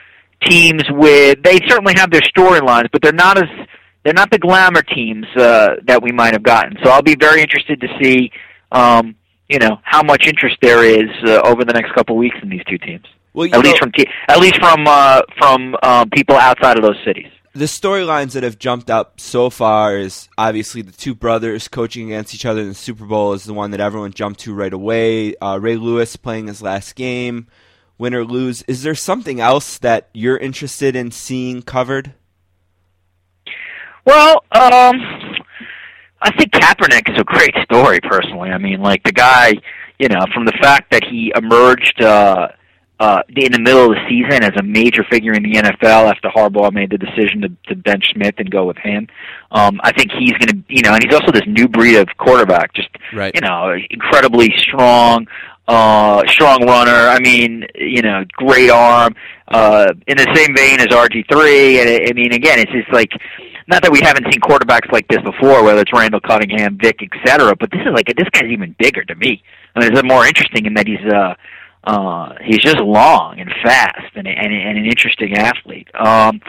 teams with they certainly have their storylines, but they're not as they're not the glamour teams uh, that we might have gotten. So I'll be very interested to see, um, you know, how much interest there is uh, over the next couple of weeks in these two teams. Well, At know, least from te- at least from uh, from um, people outside of those cities. the storylines that have jumped up so far is obviously the two brothers coaching against each other in the Super Bowl is the one that everyone jumped to right away. Uh, Ray Lewis playing his last game, win or lose. Is there something else that you're interested in seeing covered? Well, um, I think Kaepernick is a great story, personally. I mean, like the guy, you know, from the fact that he emerged uh, uh, in the middle of the season as a major figure in the NFL after Harbaugh made the decision to, to bench Smith and go with him. Um, I think he's going to, you know, and he's also this new breed of quarterback, just Right. you know, incredibly strong, uh, strong runner. I mean, you know, great arm. Uh, in the same vein as RG three, and I I mean, again, it's just like not that we haven't seen quarterbacks like this before, whether it's Randall Cunningham, Vic, et cetera. But this is like this guy's even bigger to me. I mean, it's more interesting in that he's uh, uh, he's just long and fast and, and, and an interesting athlete. Um,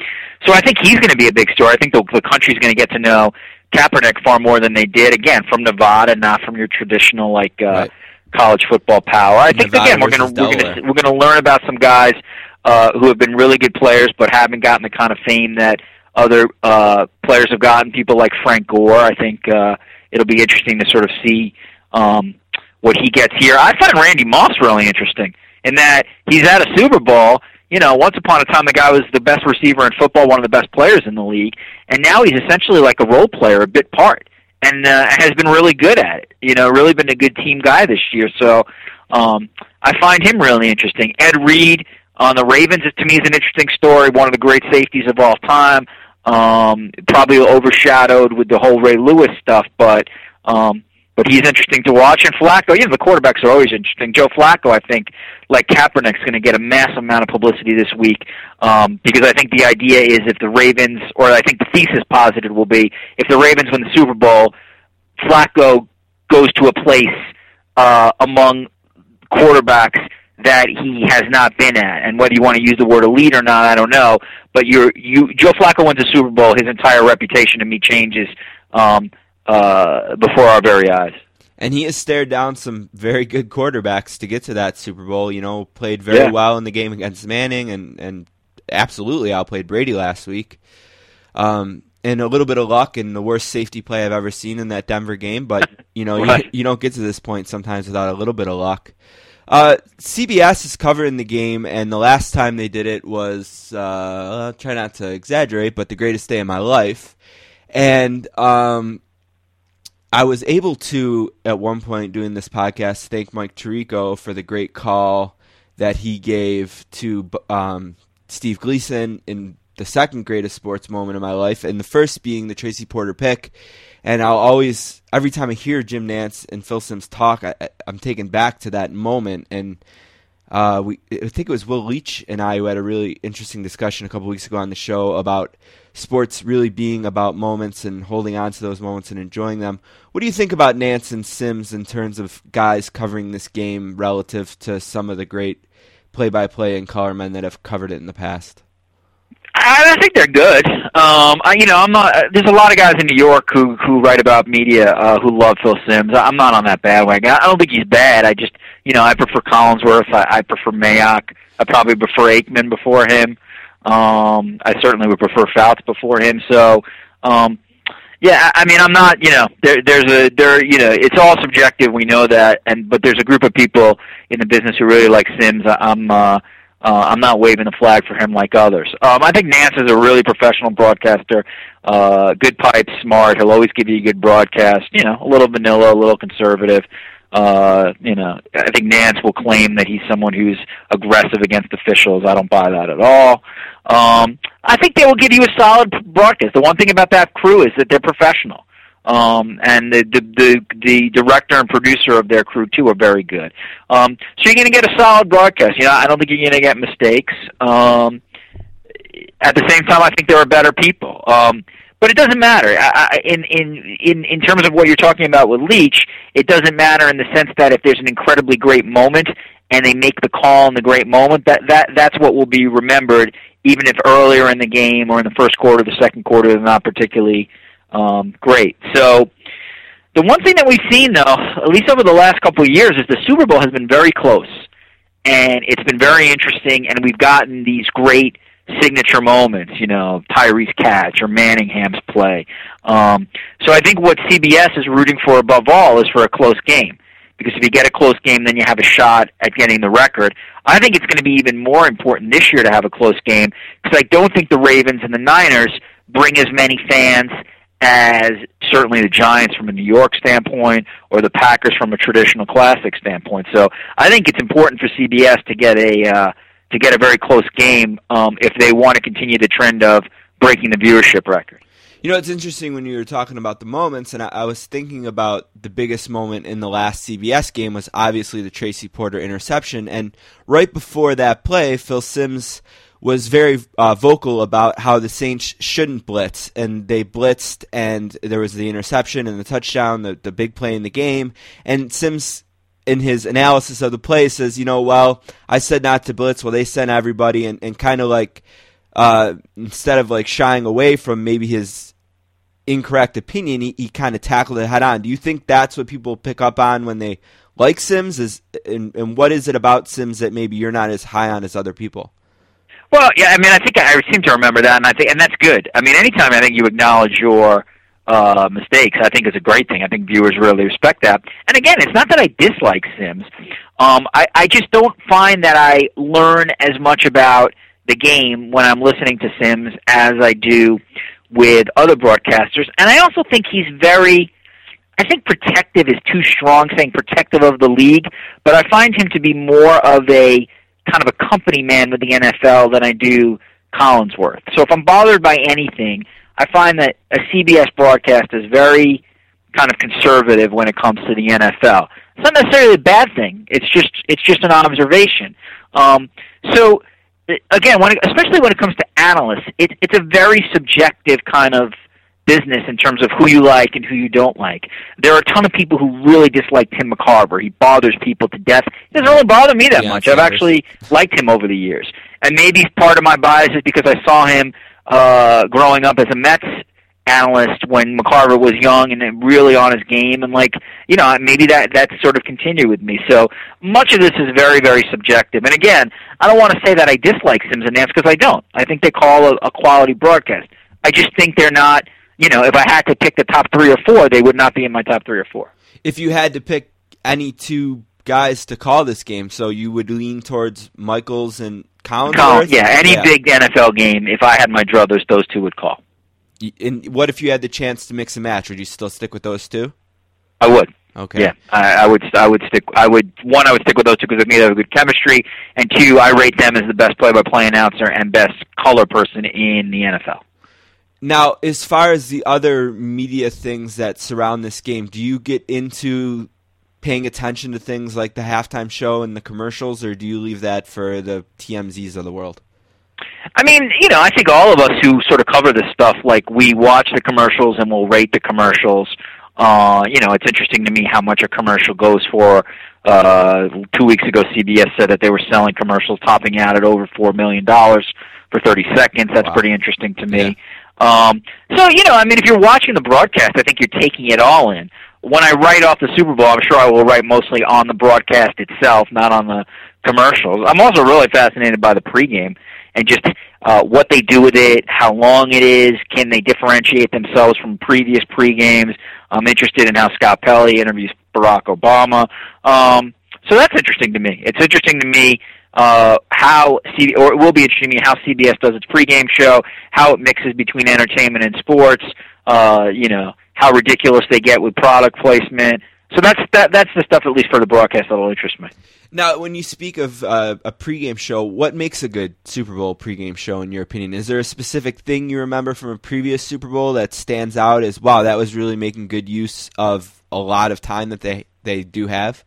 so I think he's going to be a big story. I think the, the country's going to get to know Kaepernick far more than they did. Again, from Nevada, not from your traditional like uh, Right. college football power. I think Nevada again we're going to we're going to we're going to learn about some guys uh, who have been really good players but haven't gotten the kind of fame that other uh, players have gotten. People like Frank Gore. I think uh, it'll be interesting to sort of see um, what he gets here. I find Randy Moss really interesting in that he's at a Super Bowl. You know, once upon a time, the guy was the best receiver in football, one of the best players in the league, and now he's essentially like a role player, a bit part, and uh, has been really good at it. You know, really been a good team guy this year. So um, I find him really interesting. Ed Reed on the Ravens, to me, is an interesting story. One of the great safeties of all time. Um, probably overshadowed with the whole Ray Lewis stuff, but um, but he's interesting to watch. And Flacco, you know, the quarterbacks are always interesting. Joe Flacco, I think, like Kaepernick's going to get a massive amount of publicity this week um, because I think the idea is if the Ravens, or I think the thesis posited will be, if the Ravens win the Super Bowl, Flacco goes to a place uh, among quarterbacks that he has not been at. And whether you want to use the word elite or not, I don't know. But you're you Joe Flacco wins the Super Bowl, his entire reputation to me changes um, uh, before our very eyes. And he has stared down some very good quarterbacks to get to that Super Bowl. You know, played very Yeah. well in the game against Manning, and and absolutely outplayed Brady last week. Um, and a little bit of luck and the worst safety play I've ever seen in that Denver game. But you know, Right. you, you don't get to this point sometimes without a little bit of luck. Uh, CBS is covering the game, and the last time they did it was uh, I'll try not to exaggerate, but the greatest day of my life. And um, I was able to, at one point doing this podcast, thank Mike Tirico for the great call that he gave to um, Steve Gleason in the second greatest sports moment of my life, and the first being the Tracy Porter pick. And I'll always, every time I hear Jim Nantz and Phil Simms talk, I, I'm taken back to that moment. And uh, we, I think it was Will Leitch and I who had a really interesting discussion a couple weeks ago on the show about sports really being about moments and holding on to those moments and enjoying them. What do you think about Nantz and Simms in terms of guys covering this game relative to some of the great play-by-play and color men that have covered it in the past? I, I think they're good. Um, I, you know, I'm not. uh, There's a lot of guys in New York who who write about media uh, who love Phil Simms. I'm not on that bandwagon. I don't think he's bad. I just, you know, I prefer Collinsworth. I, I prefer Mayock. I probably prefer Aikman before him. Um, I certainly would prefer Fouts before him. So, um, yeah, I mean, I'm not. You know, there, there's a there. You know, it's all subjective. We know that, and but there's a group of people in the business who really like Simms. I'm. Uh, uh, I'm not waving the flag for him like others. Um, I think Nantz is a really professional broadcaster. Uh, good pipe, smart. He'll always give you a good broadcast. You know, a little vanilla, a little conservative. Uh, you know, I think Nantz will claim that he's someone who's aggressive against officials. I don't buy that at all. Um, I think they will give you a solid broadcast. The one thing about that crew is that they're professional. Um, and the, the the the director and producer of their crew too are very good. Um, so you're going to get a solid broadcast. You know, I don't think you're going to get mistakes. Um, at the same time, I think there are better people. Um, But it doesn't matter. I, I, in in in in terms of what you're talking about with Leitch, it doesn't matter in the sense that if there's an incredibly great moment and they make the call in the great moment, that that that's what will be remembered, even if earlier in the game or in the first quarter, the second quarter, they're not particularly um, great. So. The one thing that we've seen, though, at least over the last couple of years, is the Super Bowl has been very close, and it's been very interesting. And we've gotten these great signature moments, you know, Tyree's catch or Manningham's play. Um, so I think what CBS is rooting for above all is for a close game. Because if you get a close game, then you have a shot at getting the record. I think it's going to be even more important this year to have a close game because I don't think the Ravens and the Niners bring as many fans as certainly the Giants from a New York standpoint or the Packers from a traditional classic standpoint. So I think it's important for CBS to get a uh, to get a very close game um, if they want to continue the trend of breaking the viewership record. You know, it's interesting when you were talking about the moments, and I, I, was thinking about the biggest moment in the last CBS game was obviously the Tracy Porter interception. And right before that play, Phil Simms was very uh, vocal about how the Saints shouldn't blitz, and they blitzed, and there was the interception and the touchdown, the, the big play in the game. And Simms in his analysis of the play says, you know, well, I said not to blitz. Well, they sent everybody, and, and kind of like uh, instead of like shying away from maybe his incorrect opinion, he, he kind of tackled it head on. Do you think that's what people pick up on when they like Simms? Is and, and what is it about Simms that maybe you're not as high on as other people? Well, yeah, I mean, I think I seem to remember that, and I think, and that's good. I mean, anytime I think you acknowledge your uh, mistakes, I think is a great thing. I think viewers really respect that. And again, it's not that I dislike Simms. Um, I, I just don't find that I learn as much about the game when I'm listening to Simms as I do with other broadcasters. And I also think he's very, I think protective is too strong, saying protective of the league, but I find him to be more of a kind of a company man with the NFL than I do Collinsworth. So if I'm bothered by anything, I find that a CBS broadcast is very kind of conservative when it comes to the NFL. It's not necessarily a bad thing. It's just it's just an observation. Um, so again, when it, especially when it comes to analysts, it, it's a very subjective kind of business in terms of who you like and who you don't like. There are a ton of people who really dislike Tim McCarver. He bothers people to death. He doesn't really bother me that yeah, much. I've actually liked him over the years. And maybe part of my bias is because I saw him uh growing up as a Mets analyst when McCarver was young and really on his game. And like you know maybe that that sort of continued with me. So much of this is very very subjective. And again I don't want to say that I dislike Simms and Nantz because I don't. I think they call a, a quality broadcast. I just think they're not you know if I had to pick the top three or four they would not be in my top three or four. If you had to pick any two guys to call this game so you would lean towards Michaels and Collins yeah any yeah. big NFL game if I had my druthers those two would call and what if you had the chance to mix and match? Would you still stick with those two? I would. Okay. Yeah, I, I would. I would stick. I would. One, I would stick with those two because they have a good chemistry, and two, I rate them as the best play-by-play announcer and best color person in the NFL. Now, as far as the other media things that surround this game, do you get into paying attention to things like the halftime show and the commercials, or do you leave that for the TMZs of the world? I mean, you know, I think all of us who sort of cover this stuff, like we watch the commercials and we'll rate the commercials. Uh, you know, it's interesting to me how much a commercial goes for. Uh, two weeks ago, CBS said that they were selling commercials topping out at over four million dollars for 30 seconds. That's wow. pretty interesting to me. Yeah. Um, so, you know, I mean, if you're watching the broadcast, I think you're taking it all in. When I write off the Super Bowl, I'm sure I will write mostly on the broadcast itself, not on the commercials. I'm also really fascinated by the pregame and just uh, what they do with it, how long it is, can they differentiate themselves from previous pre-games. I'm interested in how Scott Pelley interviews Barack Obama. Um, so that's interesting to me. It's interesting to me uh, how C- or it will be interesting to me how CBS does its pregame show, how it mixes between entertainment and sports. Uh, you know how ridiculous they get with product placement. So that's that. That's the stuff, at least for the broadcast, that'll interest me. Now, when you speak of uh, a pregame show, what makes a good Super Bowl pregame show, in your opinion? Is there a specific thing you remember from a previous Super Bowl that stands out as wow, that was really making good use of a lot of time that they they do have?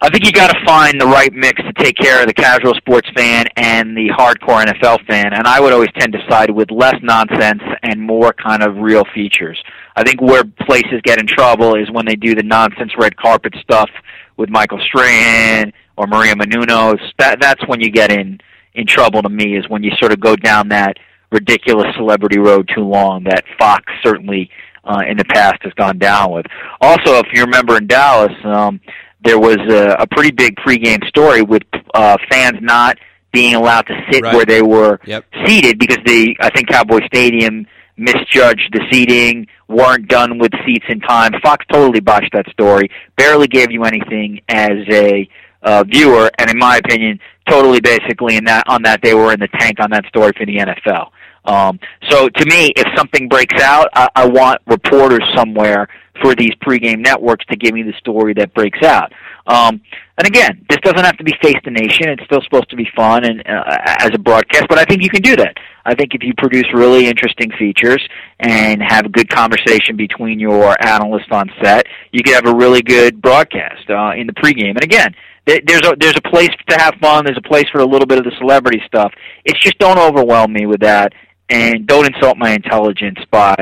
I think you got to find the right mix to take care of the casual sports fan and the hardcore NFL fan. And I would always tend to side with less nonsense and more kind of real features. I think where places get in trouble is when they do the nonsense red carpet stuff with Michael Strahan or Maria Menounos. That that's when you get in in trouble to me is when you sort of go down that ridiculous celebrity road too long that Fox certainly uh, in the past has gone down with. Also, if you remember in Dallas, um, there was a, a pretty big pregame story with uh, fans not being allowed to sit Right. where they were Yep. seated because the I think Cowboy Stadium misjudged the seating, weren't done with seats in time. Fox totally botched that story, barely gave you anything as a uh, viewer, and in my opinion, totally basically in that on that they were in the tank on that story for the NFL. Um, so to me, if something breaks out, I, I want reporters somewhere for these pregame networks to give me the story that breaks out. Um, and again, this doesn't have to be face the nation. It's still supposed to be fun and uh, as a broadcast, but I think you can do that. I think if you produce really interesting features and have a good conversation between your analysts on set, you could have a really good broadcast uh, in the pregame. And again, there- there's a there's a place to have fun. There's a place for a little bit of the celebrity stuff. It's just don't overwhelm me with that, and don't insult my intelligence by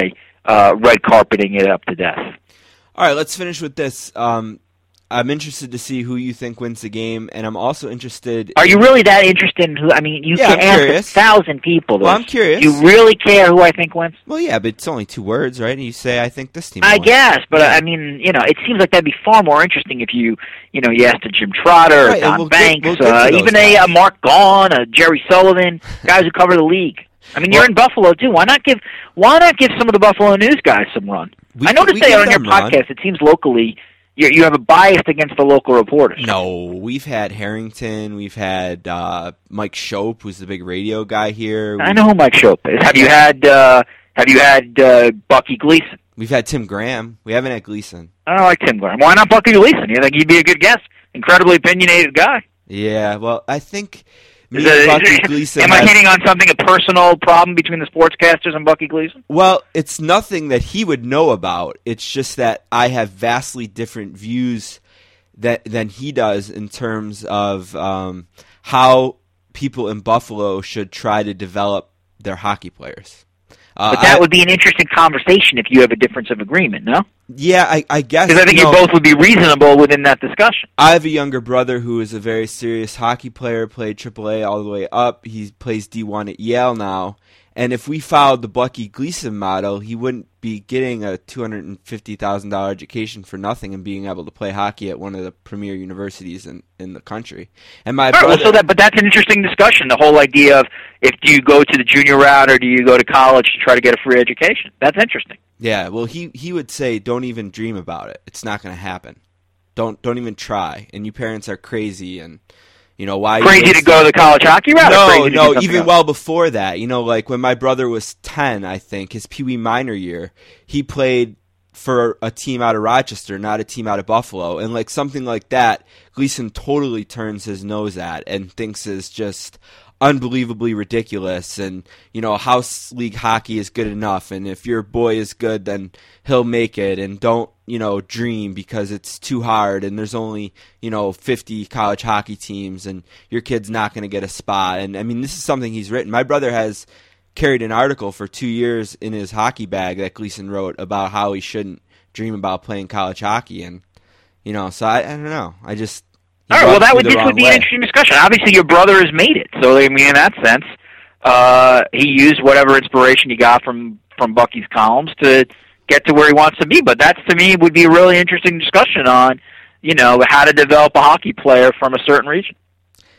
uh, red carpeting it up to death. All right, let's finish with this. Um, I'm interested to see who you think wins the game, and I'm also interested. Are you really that interested in who? I mean, you Yeah, can I'm ask curious. a thousand people. This. Well, I'm curious. You really care who I think wins? Well, yeah, but it's only two words, right? And you say, "I think this team." I will win." guess, but Yeah. I mean, you know, it seems like that'd be far more interesting if you, you know, you asked a Jim Trotter, Right, Don we'll get- Banks, we'll get uh, those even a, uh Mark Gaughan, a Jerry Sullivan, guys who cover the league. I mean, you're in Buffalo too. Why not give Why not give some of the Buffalo news guys some run? We I noticed we that on your run. podcast. It seems locally you you have a bias against the local reporters. No, we've had Harrington, we've had uh, Mike Schopp, who's the big radio guy here. I know who Mike Schopp is. Have you had uh, Have you had uh, Bucky Gleason? We've had Tim Graham. We haven't had Gleason. I don't like Tim Graham. Why not Bucky Gleason? You think he'd be a good guest? Incredibly opinionated guy. Yeah, well, I think me Is Bucky Gleason. Am I hitting on something a personal problem between the sportscasters and Bucky Gleason? Well, it's nothing that he would know about. It's just that I have vastly different views that than he does in terms of um, how people in Buffalo should try to develop their hockey players. Uh, But that I- would be an interesting conversation if you have a difference of agreement, no? yeah, I, I guess Because I think you you both would be reasonable within that discussion. I have a younger brother who is a very serious hockey player, played AAA all the way up. He plays D1 at Yale now. And if we followed the Bucky Gleason model, he wouldn't be getting a $250,000 education for nothing and being able to play hockey at one of the premier universities in, in the country. And my right, well, so that, but that's an interesting discussion. The whole idea of if do you go to the junior route or do you go to college to try to get a free education? That's interesting. yeah, well, he, he would say, don't even dream about it. It's not going to happen. Don't don't even try. And you parents are crazy. And you know why? are you Crazy to go the college hockey route. No, crazy no, even else? well before that. You know, like when my brother was 10, I think, his Pee Wee minor year, he played for a team out of Rochester, not a team out of Buffalo. And like something like that, Gleason totally turns his nose at and thinks is just unbelievably ridiculous and you know house league hockey is good enough and if your boy is good then he'll make it and don't you know dream because it's too hard and there's only you know 50 college hockey teams and your kid's not going to get a spot and i mean this is something he's written. My brother has carried an article for 2 years in his hockey bag that Gleason wrote about how he shouldn't dream about playing college hockey and you know so i, I don't know. I just All right, well, that would this would be way. an interesting discussion. Obviously, your brother has made it, so I mean, in that sense, uh, he used whatever inspiration he got from from Bucky's columns to get to where he wants to be. But that, to me, would be a really interesting discussion on, you know, how to develop a hockey player from a certain region.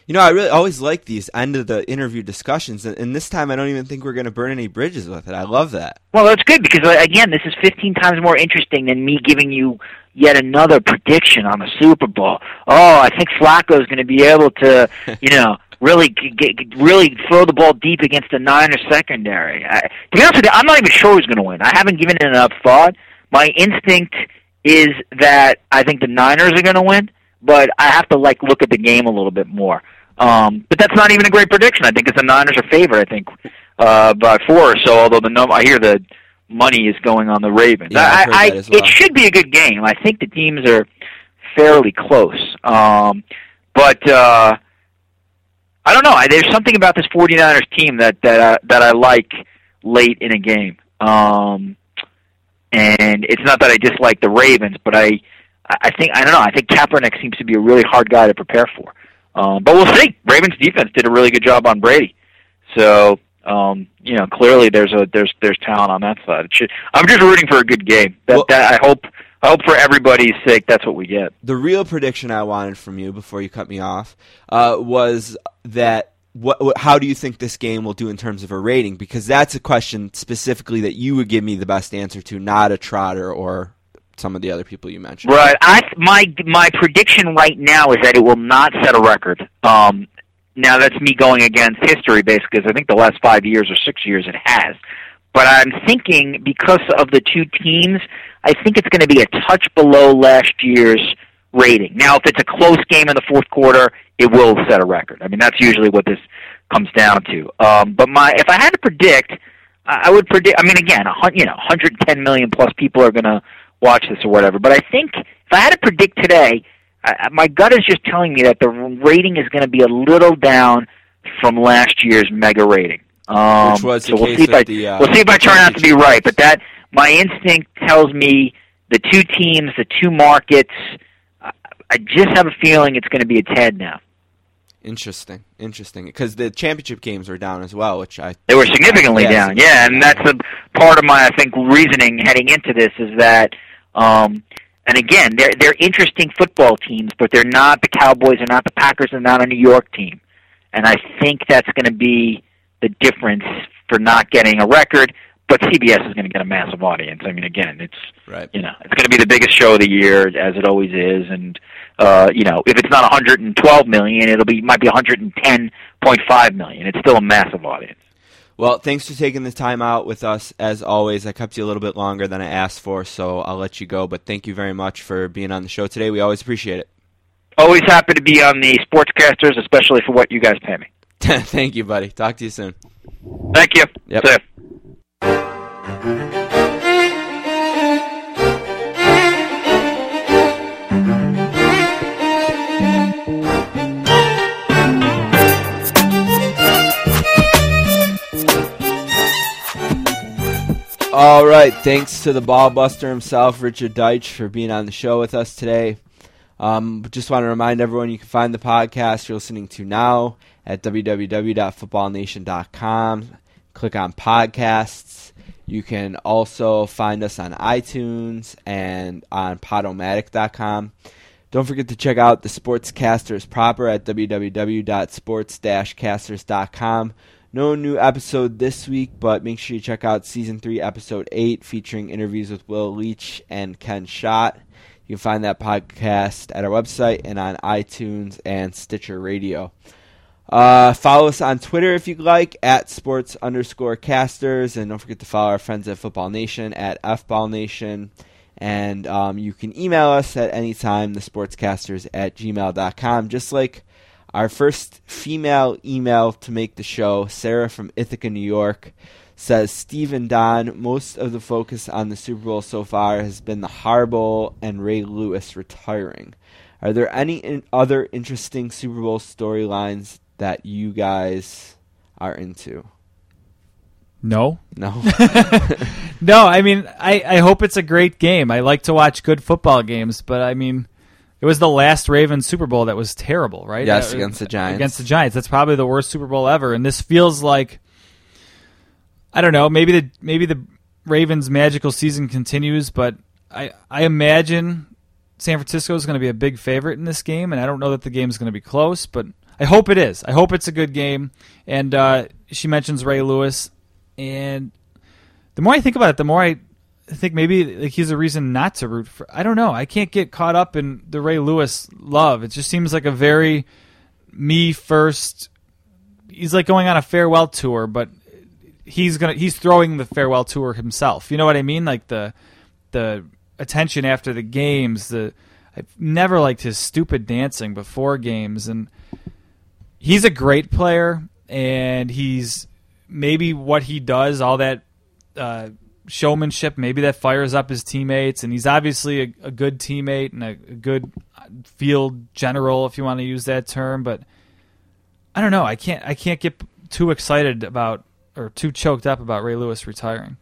You know, I really always like these end of the interview discussions, and, and this time I don't even think we're going to burn any bridges with it. I love that. Well, that's good because uh, again, this is 15 times more interesting than me giving you yet another prediction on the Super Bowl. Oh, I think Flacco is going to be able to, you know, really get, get- really throw the ball deep against the Niners secondary. I, to be honest with you, I'm not even sure who's going to win. I haven't given it enough thought. My instinct is that I think the Niners are going to win, but I have to like look at the game a little bit more. Um, but that's not even a great prediction. I think it's the Niners are favored. I think uh, by four or so. Although the num- I hear the money is going on the Ravens. Yeah, I've I, I, well. it should be a good game. I think the teams are fairly close. Um, but uh, I don't know. I, there's something about this 49ers team that that I, that I like late in a game. Um, and it's not that I dislike the Ravens, but I I think I don't know. I think Kaepernick seems to be a really hard guy to prepare for. Um, but we'll see. Ravens defense did a really good job on Brady, so um, you know clearly there's a there's there's talent on that side. Should, I'm just rooting for a good game. That, Well- that I hope I hope for everybody's sake that's what we get. the real prediction I wanted from you before you cut me off uh, was that what, what how do you think this game will do in terms of a rating? Because that's a question specifically that you would give me the best answer to, not a Trotter or some of the other people you mentioned. Right. I my my prediction right now is that it will not set a record. Um, now that's me going against history, basically, because I think the last five years or six years it has. But I'm thinking because of the two teams, I think it's going to be a touch below last year's rating. Now, if it's a close game in the fourth quarter, it will set a record. I mean, that's usually what this comes down to. Um, but my if I had to predict, I would predict. I mean, again, a hun- you know, 110 million plus people are going to watch this or whatever. But I think if I had to predict today, I, my gut is just telling me that the rating is going to be a little down from last year's mega rating. Um, Which was the so we'll case see if I the, uh, we'll see if I turn out to be right. But that my instinct tells me the two teams, the two markets. I- I just have a feeling it's going to be a Ted now. Interesting, interesting. Because the championship games were down as well, which I They were significantly Yeah, down. Yeah, and that's a part of my I think reasoning heading into this is that um and again, they're they're interesting football teams, but they're not the Cowboys, they're not the Packers, they're not a New York team. And I think that's going to be the difference for not getting a record, but CBS is going to get a massive audience. I mean, again, it's right. you know, it's going to be the biggest show of the year as it always is and uh, you know, if it's not 112 million, it'll be might be 110.5 million. It's still a massive audience. Well, thanks for taking the time out with us. As always, I kept you a little bit longer than I asked for, so I'll let you go. But thank you very much for being on the show today. We always appreciate it. Always happy to be on the Sportscasters, especially for what you guys pay me. thank you, buddy. Talk to you soon. Thank you. Yep. All right. Thanks to the ball buster himself, Richard Deitsch, for being on the show with us today. Um, just want to remind everyone you can find the podcast you're listening to now at www.footballnation.com. Click on podcasts. You can also find us on iTunes and on podomatic.com. Don't forget to check out the Sportscasters proper at www.sports-casters.com. No new episode this week, but make sure you check out season 3, episode 8, featuring interviews with Will Leitch and Ken Schott. You can find that podcast at our website and on iTunes and Stitcher Radio. Uh, follow us on Twitter if you'd like, at sports underscore casters. And don't forget to follow our friends at Football Nation at FBall Nation. And um, you can email us at any time, thesportscasters at gmail.com. Just like our first female email to make the show, Sarah from Ithaca, New York, says Stephen Don, most of the focus on the Super Bowl so far has been the Harbaugh and Ray Lewis retiring. Are there any in- other interesting Super Bowl storylines that you guys are into? No. No. No, I mean, I, I hope it's a great game. I like to watch good football games, but I mean, it was the last Ravens Super Bowl that was terrible, right? Yes, Uh, against the Giants. Against the Giants. That's probably the worst Super Bowl ever. And this feels like, I don't know, maybe the maybe the Ravens' magical season continues, but I I imagine San Francisco is going to be a big favorite in this game, and I don't know that the game is going to be close, but I hope it is. I hope it's a good game. And uh, she mentions Ray Lewis, and the more I think about it, the more I think maybe like he's a reason not to root for. I don't know. I can't get caught up in the Ray Lewis love. It just seems like a very me first. He's like going on a farewell tour, but he's gonna he's throwing the farewell tour himself. You know what I mean? Like the the attention after the games. The I've never liked his stupid dancing before games, and he's a great player, and he's maybe what he does, all that uh, showmanship. Maybe that fires up his teammates, and he's obviously a, a good teammate and a, a good field general, if you want to use that term. But I don't know. I can't. I can't get too excited about or too choked up about Ray Lewis retiring.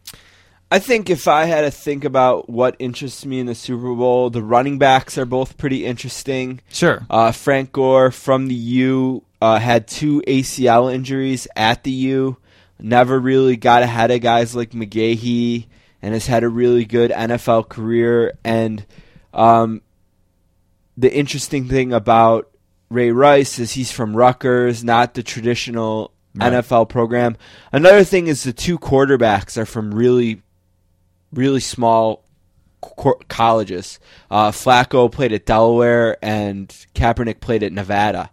I think if I had to think about what interests me in the Super Bowl, the running backs are both pretty interesting. Sure. Uh, Frank Gore from the U uh, had two ACL injuries at the U. Never really got ahead of guys like McGahee, and has had a really good NFL career. And um, the interesting thing about Ray Rice is he's from Rutgers, not the traditional Right. NFL program. Another thing is the two quarterbacks are from really, really small co- colleges. Uh, Flacco played at Delaware, and Kaepernick played at Nevada.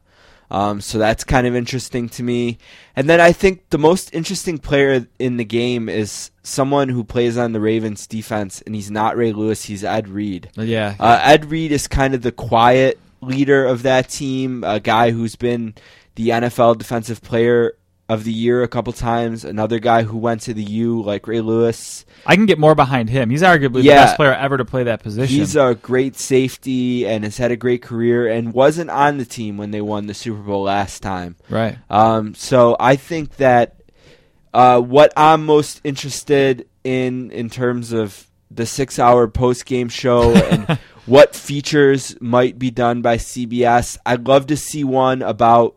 Um, so that's kind of interesting to me. And then I think the most interesting player in the game is someone who plays on the Ravens defense, and he's not Ray Lewis, he's Ed Reed. Yeah. Uh, Ed Reed is kind of the quiet leader of that team, a guy who's been the NFL Defensive Player of the Year a couple times, another guy who went to the U like Ray Lewis. I can get more behind him. He's arguably Yeah. the best player ever to play that position. He's a great safety and has had a great career and wasn't on the team when they won the Super Bowl last time. right. Um, so I think that uh, what I'm most interested in in terms of the six hour post game show and what features might be done by CBS, I'd love to see one about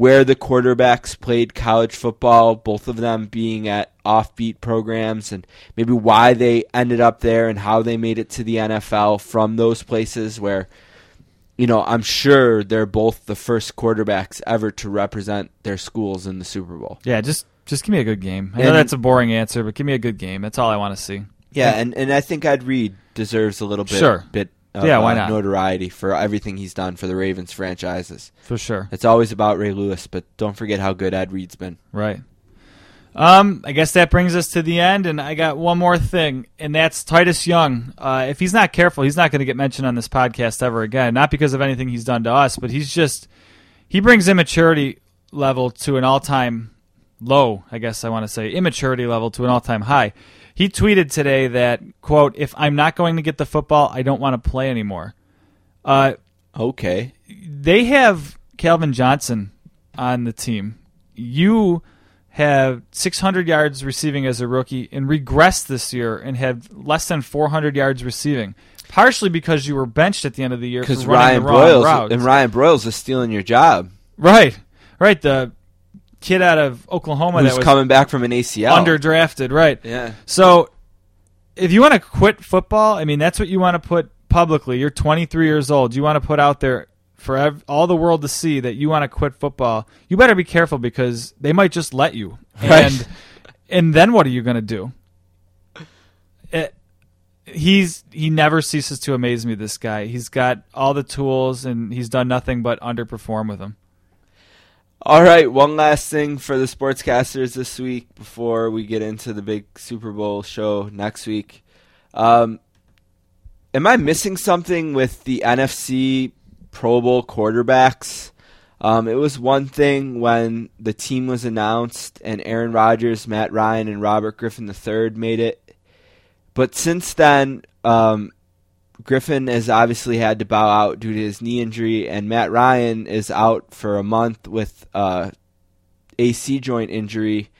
where the quarterbacks played college football, both of them being at offbeat programs, and maybe why they ended up there and how they made it to the NFL from those places where you know, I'm sure they're both the first quarterbacks ever to represent their schools in the Super Bowl. Yeah, just just give me a good game. I know And- that's a boring answer, but give me a good game. That's all I want to see. Yeah, and, and I think Ed Reed deserves a little bit Sure. bit of Yeah, why uh, not? notoriety for everything he's done for the Ravens franchises. For sure. It's always about Ray Lewis, but don't forget how good Ed Reed's been. Right. Um, I guess that brings us to the end, and I got one more thing, and that's Titus Young. Uh, if he's not careful, he's not going to get mentioned on this podcast ever again. Not because of anything he's done to us, but he's just he brings immaturity level to an all-time low. I guess I want to say immaturity level to an all-time high. He tweeted today that quote: "If I'm not going to get the football, I don't want to play anymore." Uh, Okay. they have Calvin Johnson on the team. You have 600 yards receiving as a rookie and regressed this year and had less than 400 yards receiving. Partially because you were benched at the end of the year Because Ryan Broyles routes. and Ryan Broyles is stealing your job. right, right. The kid out of Oklahoma Who's that was coming back from an ACL? underdrafted, right? Yeah. So, if you want to quit football, I mean, that's what you want to put publicly. You're 23 years old. You want to put out there for ev- all the world to see that you want to quit football. You better be careful because they might just let you. Right. And and then what are you going to do? It, he's he never ceases to amaze me. This guy. He's got all the tools and he's done nothing but underperform with them. All right, one last thing for the sportscasters this week before we get into the big Super Bowl show next week. Um, am I missing something with the NFC Pro Bowl quarterbacks? Um, it was one thing when the team was announced and Aaron Rodgers, Matt Ryan, and Robert Griffin III made it. But since then, um, Griffin has obviously had to bow out due to his knee injury, and Matt Ryan is out for a month with uh, AC joint injury.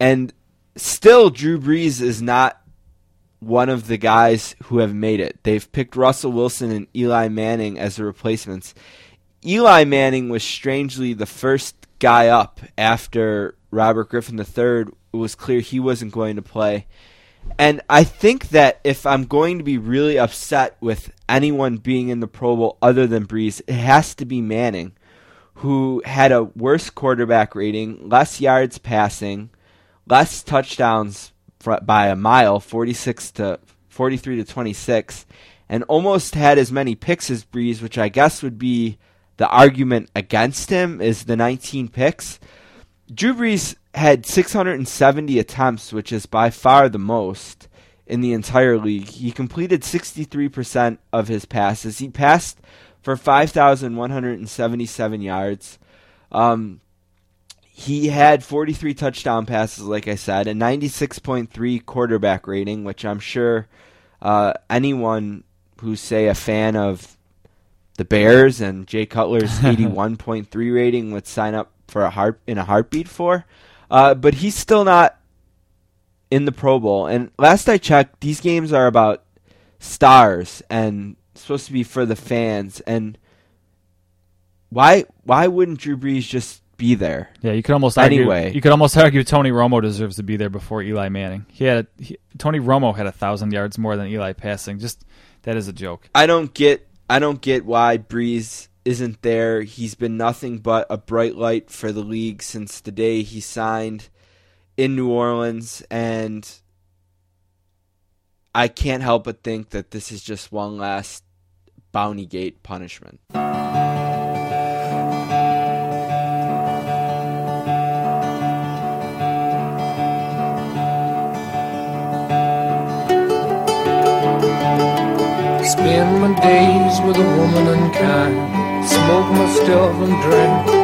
And still, Drew Brees is not one of the guys who have made it. They've picked Russell Wilson and Eli Manning as the replacements. Eli Manning was strangely the first guy up after Robert Griffin III. It was clear he wasn't going to play. And I think that if I'm going to be really upset with anyone being in the Pro Bowl other than Brees, it has to be Manning, who had a worse quarterback rating, less yards passing, less touchdowns by a mile, 46 to 43 to 26, and almost had as many picks as Brees, which I guess would be the argument against him is the 19 picks. Drew Brees had 670 attempts, which is by far the most in the entire league. He completed 63% of his passes. He passed for 5,177 yards. Um, he had 43 touchdown passes, like I said, a 96.3 quarterback rating, which I'm sure uh, anyone who's, say, a fan of the Bears and Jay Cutler's 81.3 rating would sign up for a heart in a heartbeat for. Uh, but he's still not in the Pro Bowl. And last I checked, these games are about stars and supposed to be for the fans. And why why wouldn't Drew Brees just be there? Yeah, you could almost argue, Anyway. you could almost argue Tony Romo deserves to be there before Eli Manning. He had he, Tony Romo had a thousand yards more than Eli passing. Just that is a joke. I don't get I don't get why Brees isn't there. He's been nothing but a bright light for the league since the day he signed in New Orleans and I can't help but think that this is just one last bounty gate punishment. Spend my days with a woman unkind. Smoke my stuff and drink.